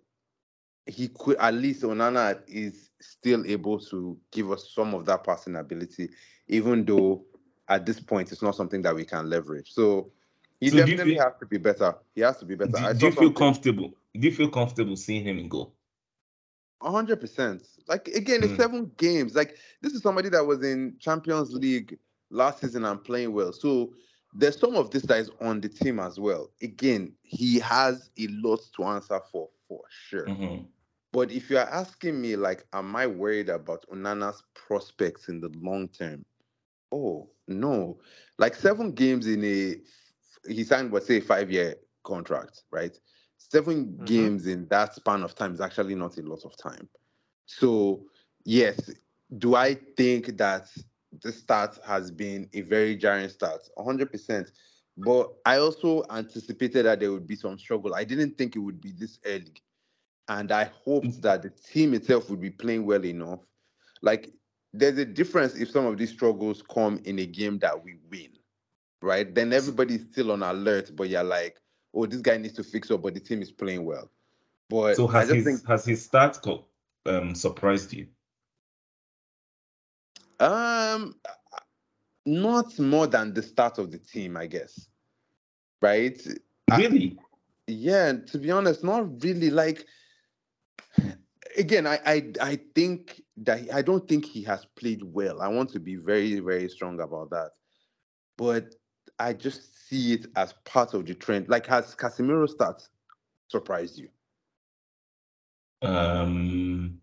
he could at least Onana is still able to give us some of that passing ability, even though at this point it's not something that we can leverage. So he So definitely feel- has to be better. He has to be better. Do, I do you feel comfortable? Do you feel comfortable seeing him in goal? Hundred percent. Like again, it's Mm. seven games. Like this is somebody that was in Champions League last season and playing well. So there's some of this that is on the team as well. Again, he has a lot to answer for, for sure. Mhm. But if you are asking me, like, am I worried about Onana's prospects in the long term? Oh no! Like seven games in a he signed, what say, a five-year contract, right? 7 Mhm. games in that span of time is actually not a lot of time. So yes, do I think that the start has been a very jarring start? 100%. But I also anticipated that there would be some struggle. I didn't think it would be this early. And I hoped that the team itself would be playing well enough. Like, there's a difference if some of these struggles come in a game that we win, right? Then everybody's still on alert, but you're like, oh, this guy needs to fix up, but the team is playing well. But So I has just his think has his start um surprised you? Um, not more than the start of the team, I guess. Right? I- Really? Yeah, to be honest, not really. Like, again, I I I think that I don't think he has played well. I want to be very very strong about that, but I just see it as part of the trend. Like, has Casemiro start surprised you? Um,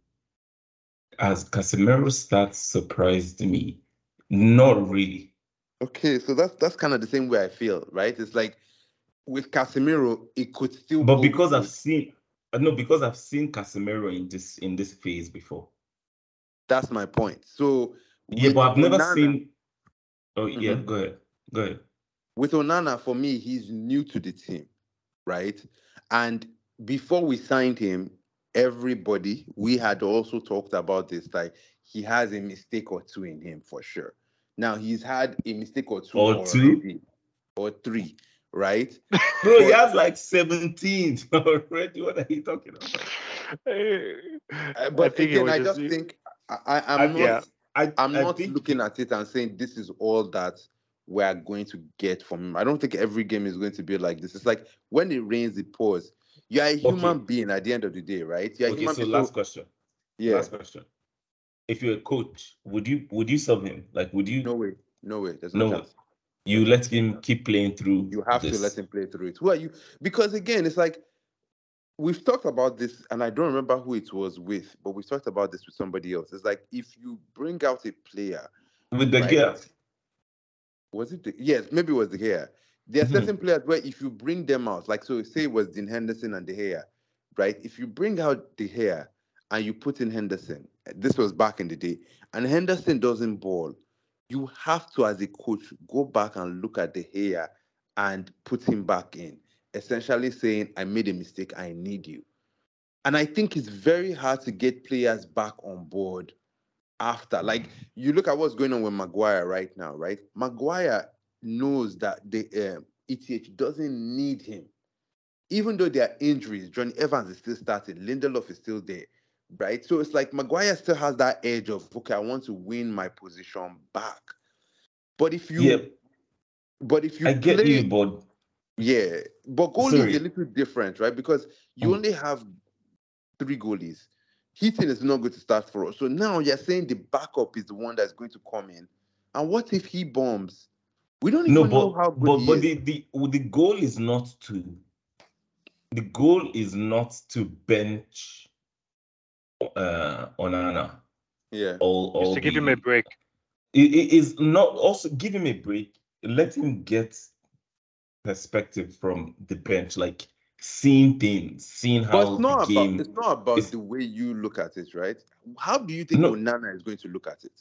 as Casemiro starts surprised me. Not really. Okay, so that's that's kind of the same way I feel, right? It's like with Casemiro, it could still. But because I've seen no, because I've seen Casemiro in this in this phase before. That's my point. So Yeah, but I've never Onana- seen Oh yeah, Mhm. go ahead. Go ahead. With Onana, for me, he's new to the team, right? And before we signed him, everybody we had also talked about this. Like he has a mistake or two in him for sure. Now he's had a mistake or two Or two? or three, right? Bro, he has like 17 already. What are you talking about? Uh, but think it again, I just- just think I, I, I'm I- not. yeah. I, I'm I not think looking at it and saying this is all that we are going to get from him. I don't think every game is going to be like this. It's like when it rains, it pours. You are a human being at the end of the day, right? You're a Okay, human so being. last question. yeah, Last question. If you're a coach, would you would you sub him? Like would you no way, no way. There's no, no chance. you let him keep playing through You have this. to let him play through it. Who are you? Because again, it's like we've talked about this, and I don't remember who it was with, but we talked about this with somebody else. It's like if you bring out a player, with the right? girl. Was it? The, yes, maybe it was De Gea. There are Mhm. certain players where if you bring them out, like so, say it was Dean Henderson and De Gea, right? If you bring out De Gea and you put in Henderson, this was back in the day, and Henderson doesn't ball, you have to, as a coach, go back and look at De Gea and put him back in, essentially saying, "I made a mistake. I need you." And I think it's very hard to get players back on board after. Like you look at what's going on with Maguire right now, right? Maguire knows that the um, ETH doesn't need him. Even though there are injuries, Jonny Evans is still starting, Lindelof is still there, right? So it's like Maguire still has that edge of okay, I want to win my position back. But if you, Yeah, but if you I get play, you, but yeah, but goalie Sorry. is a little different, right? Because you Mm. only have three goalies. Heaton is not going to start for us. So now you're saying the backup is the one that's going to come in. And what if he bombs? We don't no, even know but how good but he but is. the, the the goal is not to the goal is not to bench uh Onana yeah. or Just to give him a break. it, it is not also give him a break let him get perspective from the bench like seeing things seeing But how it's not the about it's not about is- the way you look at it, right? How do you think No. Onana is going to look at it?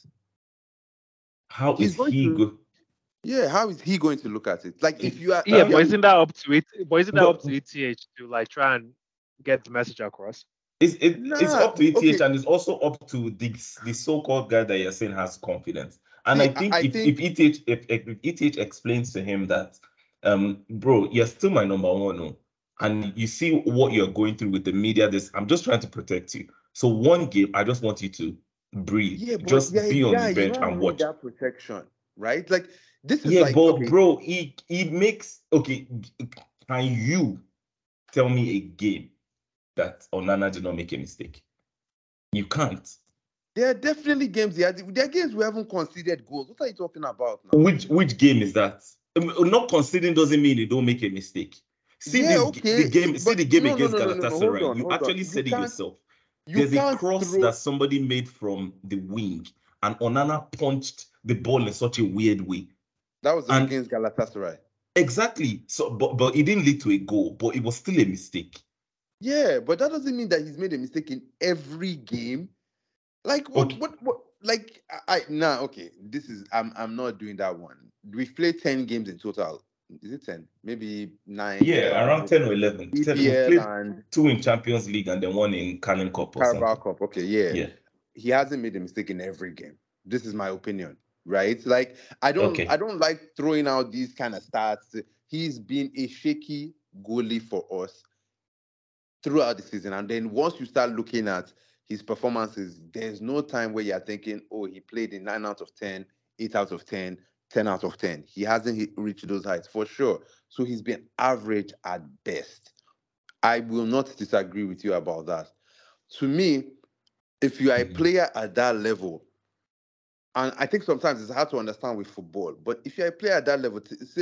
how he's is going he to- go Yeah, how is he going to look at it? Like if you are Yeah, if you but are- isn't that up to it? But isn't that No. up to ETH to like try and get the message across? it's, it, it's up to ETH okay. and it's also up to the, the so-called guy that you're saying has confidence and See, I think I- I if, think- if ETH if, if ETH explains to him that um bro you're still my number one oh, and you see what you're going through with the media this I'm just trying to protect you so one game I just want you to breathe yeah, just yeah, be on yeah, the bench and watch that protection, right? Like this is yeah like but okay, bro he he makes okay can you tell me a game that Onana did not make a mistake you can't there are definitely games there. There are games we haven't considered goals. What are you talking about now? which which game is that Um, not conceding doesn't mean you don't make a mistake see Yeah, this, okay, the game see but the game no, against no, no, no, no, hold Galatasaray you actually You said it yourself You there's a cross throw- that somebody made from the wing and Onana punched the ball in such a weird way that was and- against Galatasaray. exactly so but but it didn't lead to a goal but it was still a mistake Yeah, but that doesn't mean that he's made a mistake in every game. Like what? Okay. What? What? Like I, I nah. Okay, this is I'm I'm not doing that one. We've played ten games in total. Is it ten? Maybe nine. yeah around 10 or 11 10, we played and two in Champions League and then one in Carling Cup or Carabao something Cup. Okay, yeah. yeah he hasn't made a mistake in every game. This is my opinion, right? Like I don't Okay. I don't like throwing out these kind of stats. He's been a shaky goalie for us throughout the season. And then once you start looking at his performances, there's no time where you're thinking, oh, he played in 9 out of 10, 8 out of 10, 10 out of 10. He hasn't reached those heights for sure. So he's been average at best. I will not disagree with you about that. To me, if you are a Mhm. player at that level, and I think sometimes it's hard to understand with football, but if you're a player at that level,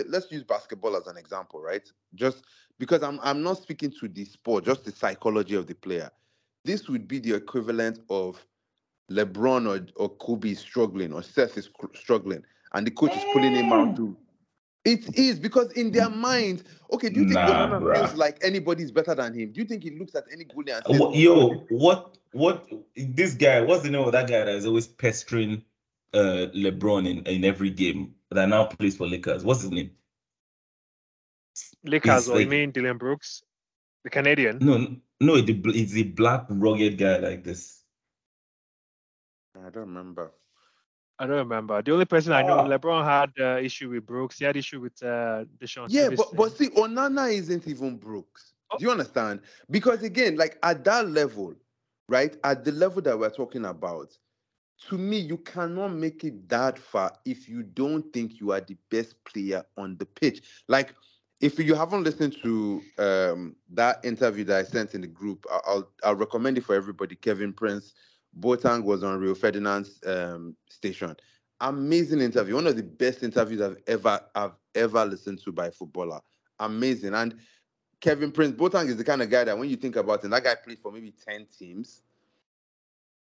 let's use basketball as an example, right? Just because I'm I'm not speaking to the sport, just the psychology of the player. This would be the equivalent of LeBron or, or Kobe struggling or Steph is struggling, and the coach is pulling him out to. It is because in their mind, okay, do you think Nah, Onana bruh. feels like anybody's better than him? Do you think he looks at any goalie and says, What, yo, what, what? This guy, what's the name of that guy that is always pestering uh, LeBron in, in every game that now plays for Lakers. What's his name? Lakers, It's or you mean Dillon Brooks, the Canadian? No, no, it's a black rugged guy like this. I don't remember. I don't remember. The only person I know, Ah. LeBron had uh, issue with Brooks. He had issue with uh, Deshaun. Yeah, but but see, Onana isn't even Brooks. Do you understand? Because again, like at that level, right? At the level that we're talking about, to me, you cannot make it that far if you don't think you are the best player on the pitch. Like, if you haven't listened to um, that interview that I sent in the group, I'll I'll recommend it for everybody. Kevin Prince, Boateng was on Rio Ferdinand's um, station. Amazing interview, one of the best interviews I've ever I've ever listened to by a footballer. Amazing. And Kevin Prince Boateng is the kind of guy that when you think about it, that guy played for maybe 10 teams.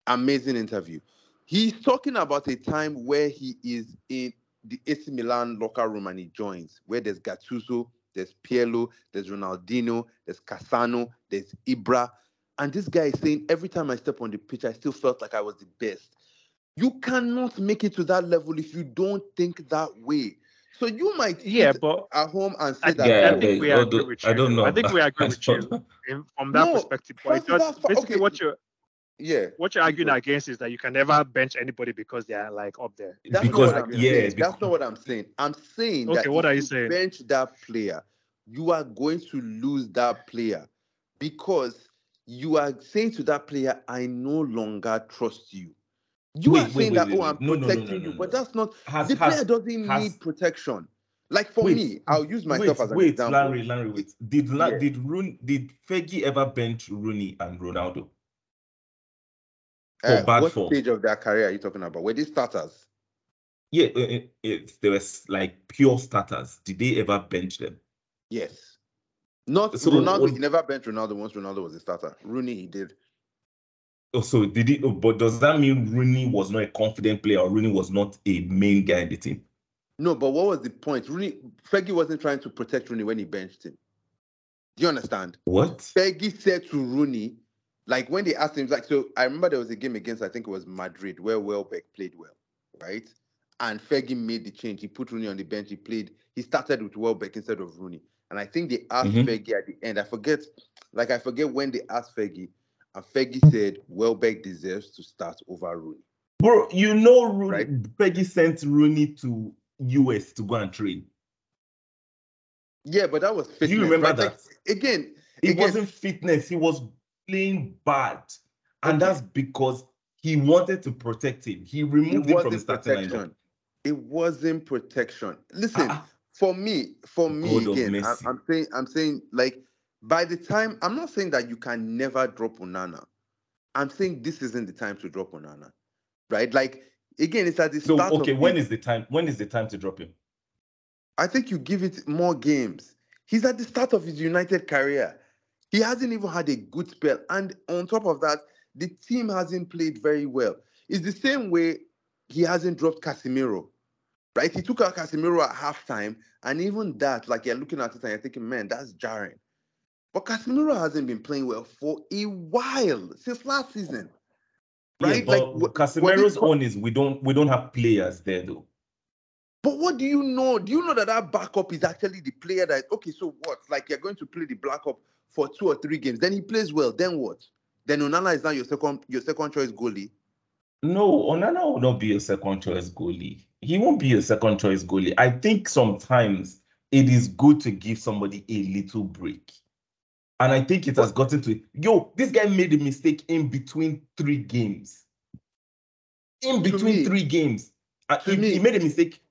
Amazing interview. He's talking about a time where he is in the AC Milan locker room and he joins, where there's Gattuso, there's Pirlo, there's Ronaldinho, there's Cassano, there's Ibra. And this guy is saying, every time I step on the pitch, I still felt like I was the best. You cannot make it to that level if you don't think that way. So you might yeah, but at home and say I, that. Yeah, I think we agree don't- with I you. don't know. I think we agree with you in, from that No, perspective. But it's Francis, just that's basically okay. what you're yeah. what you're arguing Because- against is that you can never bench anybody because they are like up there. That's because not what I'm yeah, saying. because- That's not what I'm saying. I'm saying that Okay, what if are you saying? bench that player, you are going to lose that player because you are saying to that player, I no longer trust you. You Wait, are saying wait, that, wait, oh. I'm No, no, no, no, protecting you, but that's not Has, the has, player doesn't has- need protection. Like for me, I'll use myself as an wait, example. Larry, Larry, wait. Did La, Yeah. did Roon, did Fergie ever bench Rooney and Ronaldo? Uh, for bad what form. stage of their career are you talking about? Were they starters? Yeah, it, it, there was like pure starters. Did they ever bench them? Yes. Not So Ronaldo. what- He never benched Ronaldo once Ronaldo was a starter. Rooney, he did. Oh, so did he? oh, But does that mean Rooney was not a confident player, or Rooney was not a main guy in the team? No, but what was the point? Rooney, Fergie wasn't trying to protect Rooney when he benched him. Do you understand? What? Fergie said to Rooney, like when they asked him, like, so I remember there was a game against, I think it was Madrid, where Welbeck played well, right? And Fergie made the change. He put Rooney on the bench. He played, he started with Welbeck instead of Rooney. And I think they asked Mhm. Fergie at the end. I forget, like, I forget when they asked Fergie, and Fergie said, Welbeck deserves to start over Rooney. Bro, you know, Rooney, Right. Peggy sent Rooney to US to go and train. Yeah, but that was fitness. you remember right? Like, that? again, It again, wasn't fitness, he was playing bad. And Okay. that's because he wanted to protect him. He it removed him from the starting lineup. protection. It wasn't protection. Listen, Ah, for me, for me God again. I'm saying, I'm saying, like, by the time, I'm not saying that you can never drop Onana. I'm saying this isn't the time to drop Onana, right? Like, again, it's at the so start. okay, of when it. is the time? When is the time to drop him? I think you give it more games. He's at the start of his United career. He hasn't even had a good spell, and on top of that, the team hasn't played very well. It's the same way he hasn't dropped Casemiro, right? He took out Casemiro at halftime, and even that, like you're looking at it and you're thinking, man, that's jarring. But Casemiro hasn't been playing well for a while since last season. Right? Yeah, Like, Casemiro's own is we don't we don't have players there though. But what do you know? Do you know that that backup is actually the player that okay? So what? Like you're going to play the backup for two or three games, then he plays well. Then what? Then Onana is now your second your second choice goalie. No, Onana will not be a second choice goalie. He won't be a second choice goalie. I think sometimes it is good to give somebody a little break. And I think it has gotten to yo, this guy made a mistake in between three games. In between me- three games. Uh, he, me- he made a mistake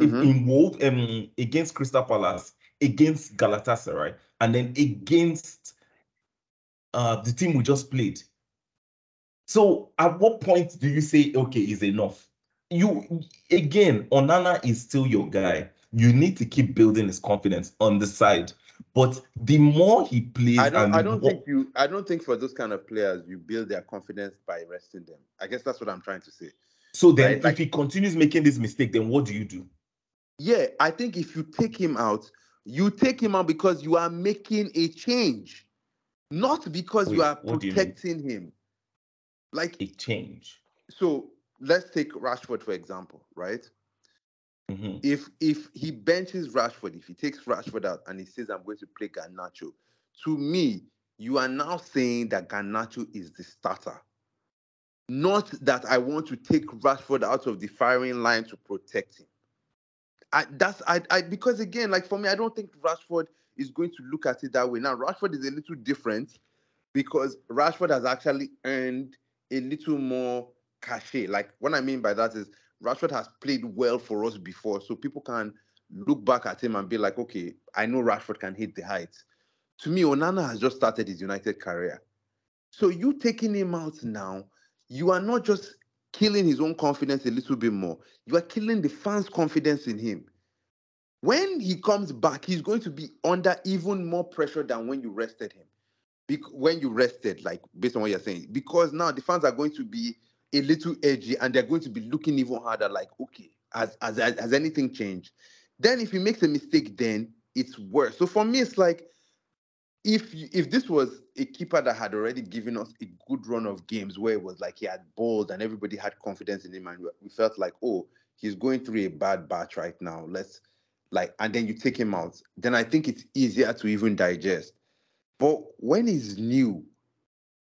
in- Mhm. in Wolf um, against Crystal Palace, against Galatasaray, and then against uh, the team we just played. So at what point do you say, okay, is enough? You again, Onana is still your guy. You need to keep building his confidence on the side. But the more he plays, I don't. I don't more- think you. I don't think for those kind of players you build their confidence by resting them. I guess that's what I'm trying to say. so then right, if like- he continues making this mistake, then what do you do? Yeah, I think if you take him out, you take him out because you are making a change, not because you are do you protecting him. Like A change. so let's take Rashford for example, right? Mhm. If if he benches Rashford, if he takes Rashford out and he says I'm going to play Garnacho, to me, you are now saying that Garnacho is the starter. Not that I want to take Rashford out of the firing line to protect him. I that's I, I because again, like for me, I don't think Rashford is going to look at it that way. Now, Rashford is a little different because Rashford has actually earned a little more cachet. Like what I mean by that is Rashford has played well for us before, so people can look back at him and be like, okay, I know Rashford can hit the heights. To me, Onana has just started his United career. So you taking him out now, you are not just killing his own confidence a little bit more. You are killing the fans' confidence in him. When he comes back, he's going to be under even more pressure than when you rested him. When you rested, like based on what you're saying, because now the fans are going to be a little edgy and they're going to be looking even harder. Like, okay, has has, has anything changed? Then if he makes a mistake, then it's worse. So for me, it's like if if this was a keeper that had already given us a good run of games where it was like he had balls and everybody had confidence in him and we felt like oh he's going through a bad batch right now let's like and then you take him out then i think it's easier to even digest but when he's new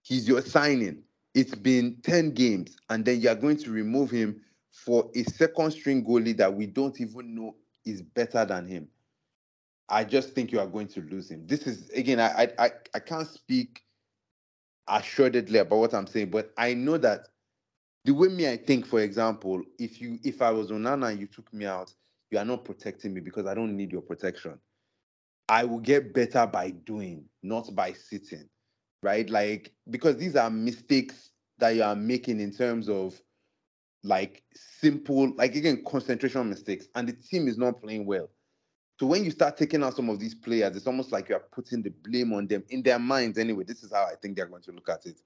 he's your signing it's been 10 games and then you're going to remove him for a second string goalie that we don't even know is better than him I just think you are going to lose him. This is again, I I I, can't speak assuredly about what I'm saying, but I know that the way me I think, for example, if you if I was Onana and you took me out, you are not protecting me because I don't need your protection. I will get better by doing, not by sitting, right? Like because these are mistakes that you are making in terms of like simple, like again, concentration mistakes, and the team is not playing well. So when you start taking out some of these players, it's almost like you are putting the blame on them in their minds anyway. This is how I think they're going to look at it.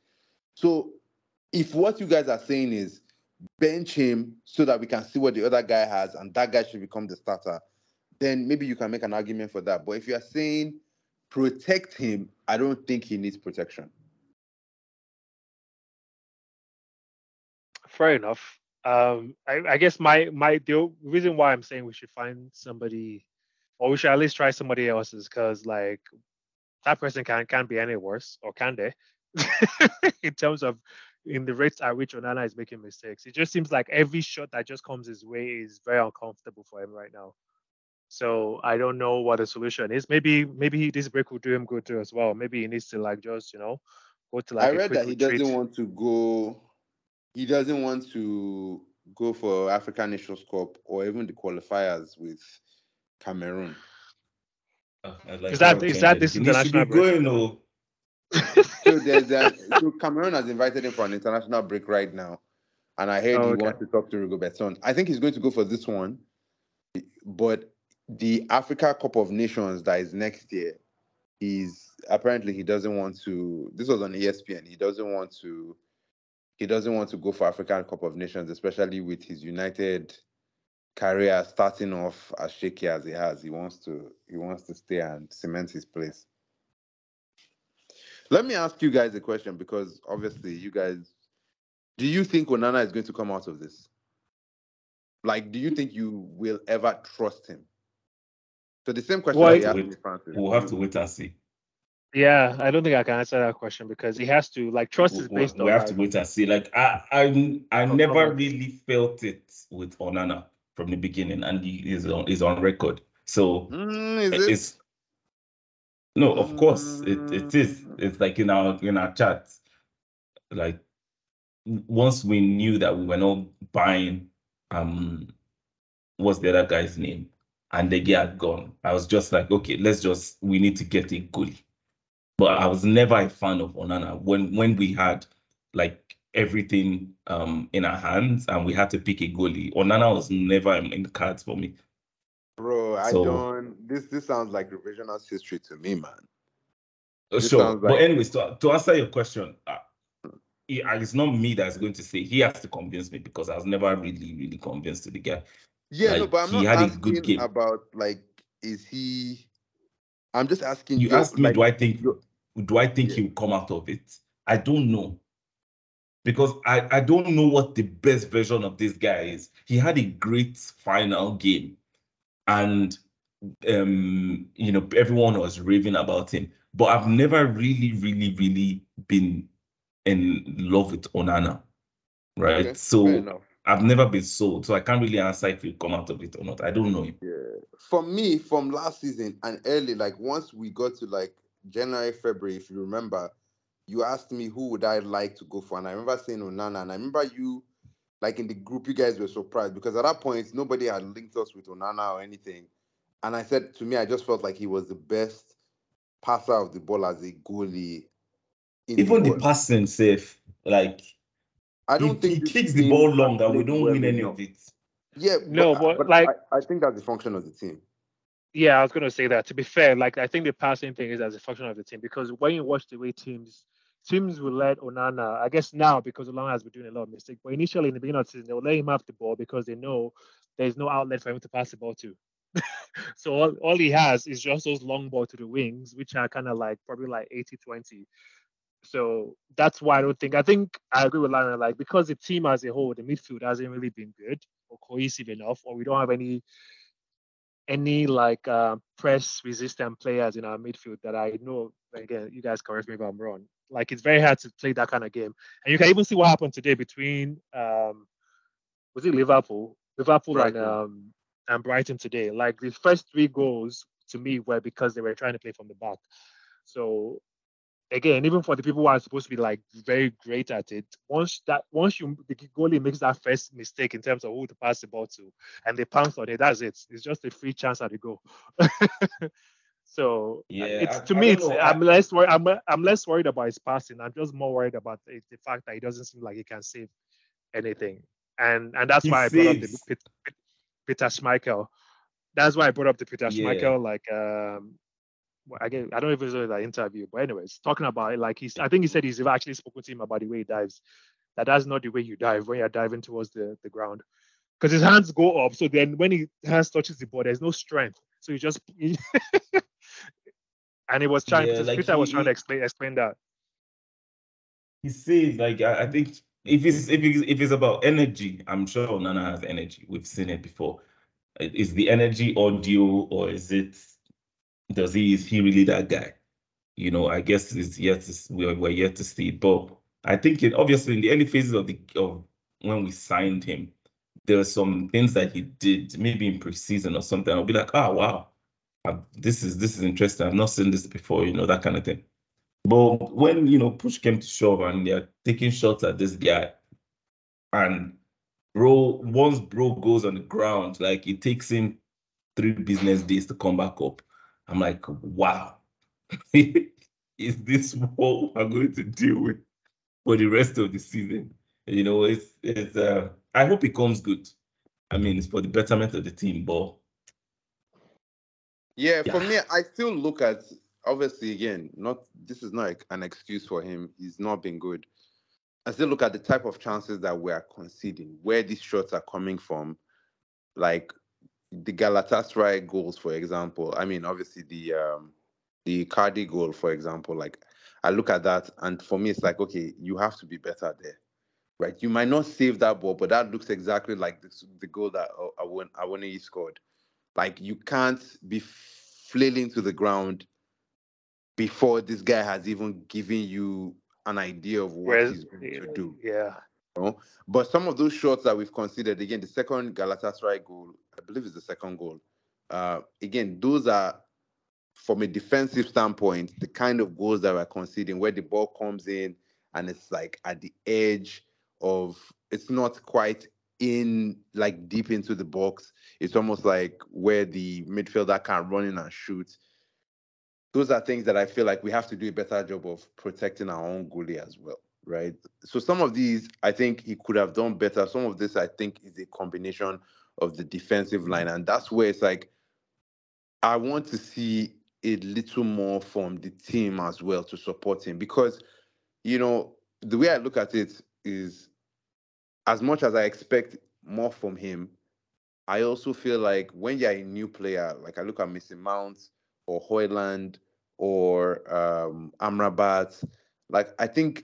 So if what you guys are saying is bench him so that we can see what the other guy has and that guy should become the starter, then maybe you can make an argument for that. But if you are saying protect him, I don't think he needs protection. Fair enough. Um, I, I guess my my the reason why I'm saying we should find somebody, or we should at least try somebody else, is because like that person can can't be any worse, or can they? in terms of in the rates at which Onana is making mistakes, it just seems like every shot that just comes his way is very uncomfortable for him right now. So I don't know what the solution is. Maybe maybe this break will do him good too as well. Maybe he needs to like just you know go to like I a read quick that he retreat. doesn't want to go. He doesn't want to go for African Nations Cup or even the qualifiers with Cameroon. Uh, like Is that- how is that this He needs to be international break? going. So there's that. so Cameroon has invited him for an international break right now, and I heard Oh, he okay. wants to talk to Rigo Rigobert Song. I think he's going to go for this one, but the Africa Cup of Nations that is next year, he's apparently he doesn't want to. This was on ESPN. He doesn't want to. He doesn't want to go for African Cup of Nations, especially with his United career starting off as shaky as he has. He wants to. He wants to stay and cement his place. Let me ask you guys a question because obviously you guys do you think Onana is going to come out of this? Like, do you think you will ever trust him? So the same question Well, that you asked Francis. We'll have to wait and see. Yeah, I don't think I can answer that question because he has to like trust is we, based we on have like, to wait and see. Like I, I, I never come really felt it with Onana from the beginning, and he is on is on record. So Mm, is it? it's no, of course it, it is. It's like in our in our chat, like once we knew that we were not buying um what's the other guy's name and the guy had gone, I was just like, okay, let's just we need to get a goalie. But I was never a fan of Onana when when we had like everything um in our hands and we had to pick a goalie. Onana was never in the cards for me. Bro, I So- don't. This this sounds like revisionist history to me, man. Uh, This Sure, sounds but like- anyways, to, to answer your question, uh, uh, it's not me that's going to say he has to convince me because I was never really, really convinced to the guy. Yeah, no, but I'm he not had a good asking game. about like, is he? I'm just asking You your- asked me, like, do I think do I think Yeah. he'll come out of it? I don't know. because I, I don't know what the best version of this guy is. He had a great final game, and um, you know, everyone was raving about him. But I've never really, really, really been in love with Onana, right? Okay, fair so enough. I've never been sold, so I can't really answer if he'll come out of it or not. I don't know. Yeah. For me, from last season and early, like once we got to like January, February, if you remember, you asked me who would I like to go for, and I remember saying Onana, and I remember you, like in the group, you guys were surprised because at that point nobody had linked us with Onana or anything, and I said to me, I just felt like he was the best passer of the ball as a goalie. Even the world. passing safe, like I don't think he kicks the ball has long and we don't win any of it. Yeah, No, but, like- I, I think that's the function of the team. Yeah, I was gonna say that. To be fair, like I think the passing thing is as a function of the team because when you watch the way teams teams will let Onana, I guess now because Onana has been doing a lot of mistakes, but initially in the beginning of the season they'll let him have the ball because they know there's no outlet for him to pass the ball to. so all, all he has is just those long ball to the wings, which are kind of like probably like 80-20. So that's why I don't think I think I agree with Lauren, like because the team as a whole, the midfield hasn't really been good or cohesive enough, or we don't have any any like uh, press resistant players in our midfield that I know. Again, you guys correct me if I'm wrong. Like it's very hard to play that kind of game, and you can even see what happened today between um, was it Liverpool, Liverpool and um and Brighton today. Like the first three goals to me were because they were trying to play from the back. So again, even for the people who are supposed to be like very great at it, once that once you the goalie makes that first mistake in terms of who to pass the ball to, and they pounce on it, that's it. It's just a free chance at the goal. so Yeah, it's to I me, don't it's. I'm less worried. I'm I'm less worried about his passing. I'm just more worried about the, the fact that he doesn't seem like he can save anything, and and that's He why I brought up the saves. Pet- Pet- Peter Schmeichel. That's why I brought up the Peter Yeah. Schmeichel, like um, again, I don't know if it was that interview, but anyways, talking about it, like he's, I think he said he's actually spoken to him about the way he dives. That that's not the way you dive when you're diving towards the, the ground, because his hands go up. So then when he hands touches the ball, there's no strength. So you just, and he was trying. Yeah, like Peter was he- trying to explain explain that. He says like I, I think if it's if it's if it's about energy, I'm sure Nana has energy. We've seen it before. Is the energy audio or is it does he is he really that guy? You know, I guess it's yet to, we're, we're yet to see. But I think it obviously in the early phases of the of when we signed him, there were some things that he did, maybe in preseason or something. I'll be like, oh wow, I've- this is this is interesting. I've not seen this before, you know, that kind of thing. But when you know push came to shove and they're taking shots at this guy, and bro, once bro goes on the ground, like it takes him three business days to come back up. I'm like, wow, is this what we're going to deal with for the rest of the season? You know, it's it's. Uh, I hope it comes good. I mean, it's for the betterment of the team, but Yeah, for me, I still look at obviously again, not this is not an excuse for him. He's not been good. I still look at the type of chances that we are conceding, where these shots are coming from, like the Galatasaray goals, for example. I mean, obviously the um the Cardi goal, for example. Like I look at that, and for me, it's like okay, you have to be better there, right? You might not save that ball, but that looks exactly like the, the goal that i Awon Awoniyi scored. Like you can't be flailing to the ground before this guy has even given you an idea of what Whereas, he's going to do. yeah, know? But some of those shots that we've considered, again, the second Galatasaray goal, I believe is the second goal. Uh, again, those are from a defensive standpoint, the kind of goals that we're conceding where the ball comes in and it's like at the edge of it's not quite in like deep into the box. It's almost like where the midfielder can run in and shoot. Those are things that I feel like we have to do a better job of protecting our own goalie as well, right? So some of these I think he could have done better. Some of this I think is a combination of the defensive line, and that's where it's like I want to see a little more from the team as well to support him because you know the way I look at it is as much as I expect more from him, I also feel like when you're a new player, like I look at Missy Mount or Hojlund or um, Amrabat, like I think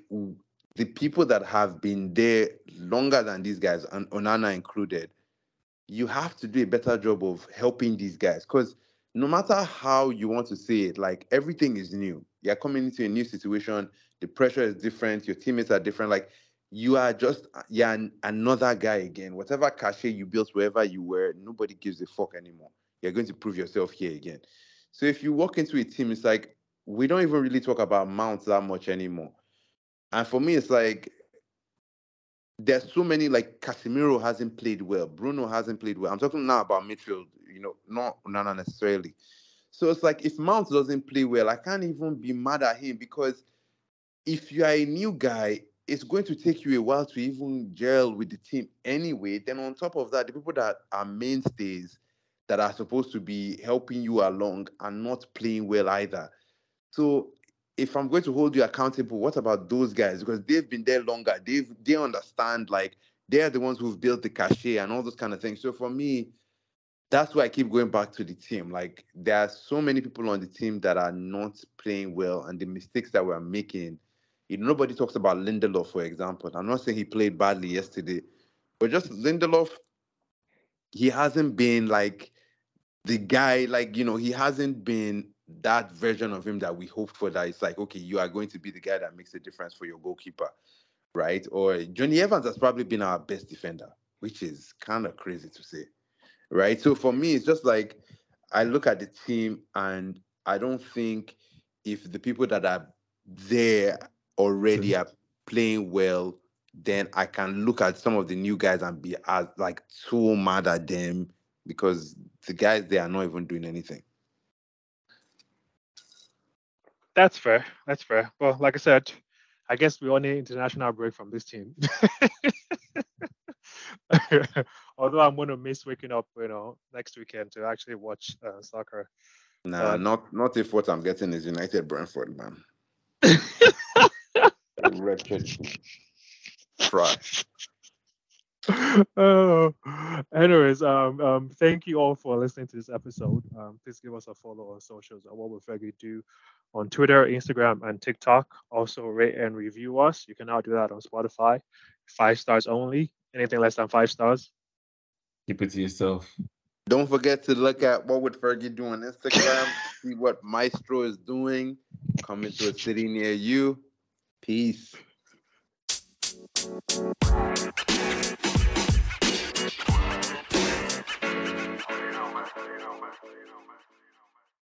the people that have been there longer than these guys, and Onana included, you have to do a better job of helping these guys because no matter how you want to say it, like everything is new. You're coming into a new situation, the pressure is different, your teammates are different. Like you are just you're an, another guy again. Whatever cachet you built wherever you were, nobody gives a fuck anymore. You're going to prove yourself here again. So if you walk into a team, it's like we don't even really talk about mounts that much anymore. And for me, it's like there's so many like Casemiro hasn't played well, Bruno hasn't played well. I'm talking now about midfield, you know, not Nana necessarily. So it's like if Mount doesn't play well, I can't even be mad at him because if you are a new guy, it's going to take you a while to even gel with the team anyway. Then on top of that, the people that are mainstays that are supposed to be helping you along are not playing well either. So if I'm going to hold you accountable, what about those guys? Because they've been there longer. They've they understand like they're the ones who've built the cachet and all those kind of things. So for me, that's why I keep going back to the team. Like there are so many people on the team that are not playing well, and the mistakes that we're making. You know, nobody talks about Lindelof, for example. I'm not saying he played badly yesterday, but just Lindelof, he hasn't been like the guy. Like you know, he hasn't been that version of him that we hoped for that it's like, okay, you are going to be the guy that makes a difference for your goalkeeper, right? Or Jonny Evans has probably been our best defender, which is kind of crazy to say, right? So for me, it's just like I look at the team and I don't think if the people that are there already are playing well, then I can look at some of the new guys and be as like too mad at them because the guys they are not even doing anything. That's fair. That's fair. Well, like I said, I guess we all need international break from this team. Although I'm going to miss waking up, you know, next weekend to actually watch uh, soccer. Nah, not not if what I'm getting is United Brentford, man. Wretched trash. oh, anyways, um, um, thank you all for listening to this episode. Um, please give us a follow on socials at what would Fergie do on Twitter, Instagram, and TikTok. Also, rate and review us. You can now do that on Spotify. Five stars only. Anything less than five stars. Keep it to yourself. Don't forget to look at what would Fergie do on Instagram. see what Maestro is doing. Coming to a city near you. Peace. C'est pas.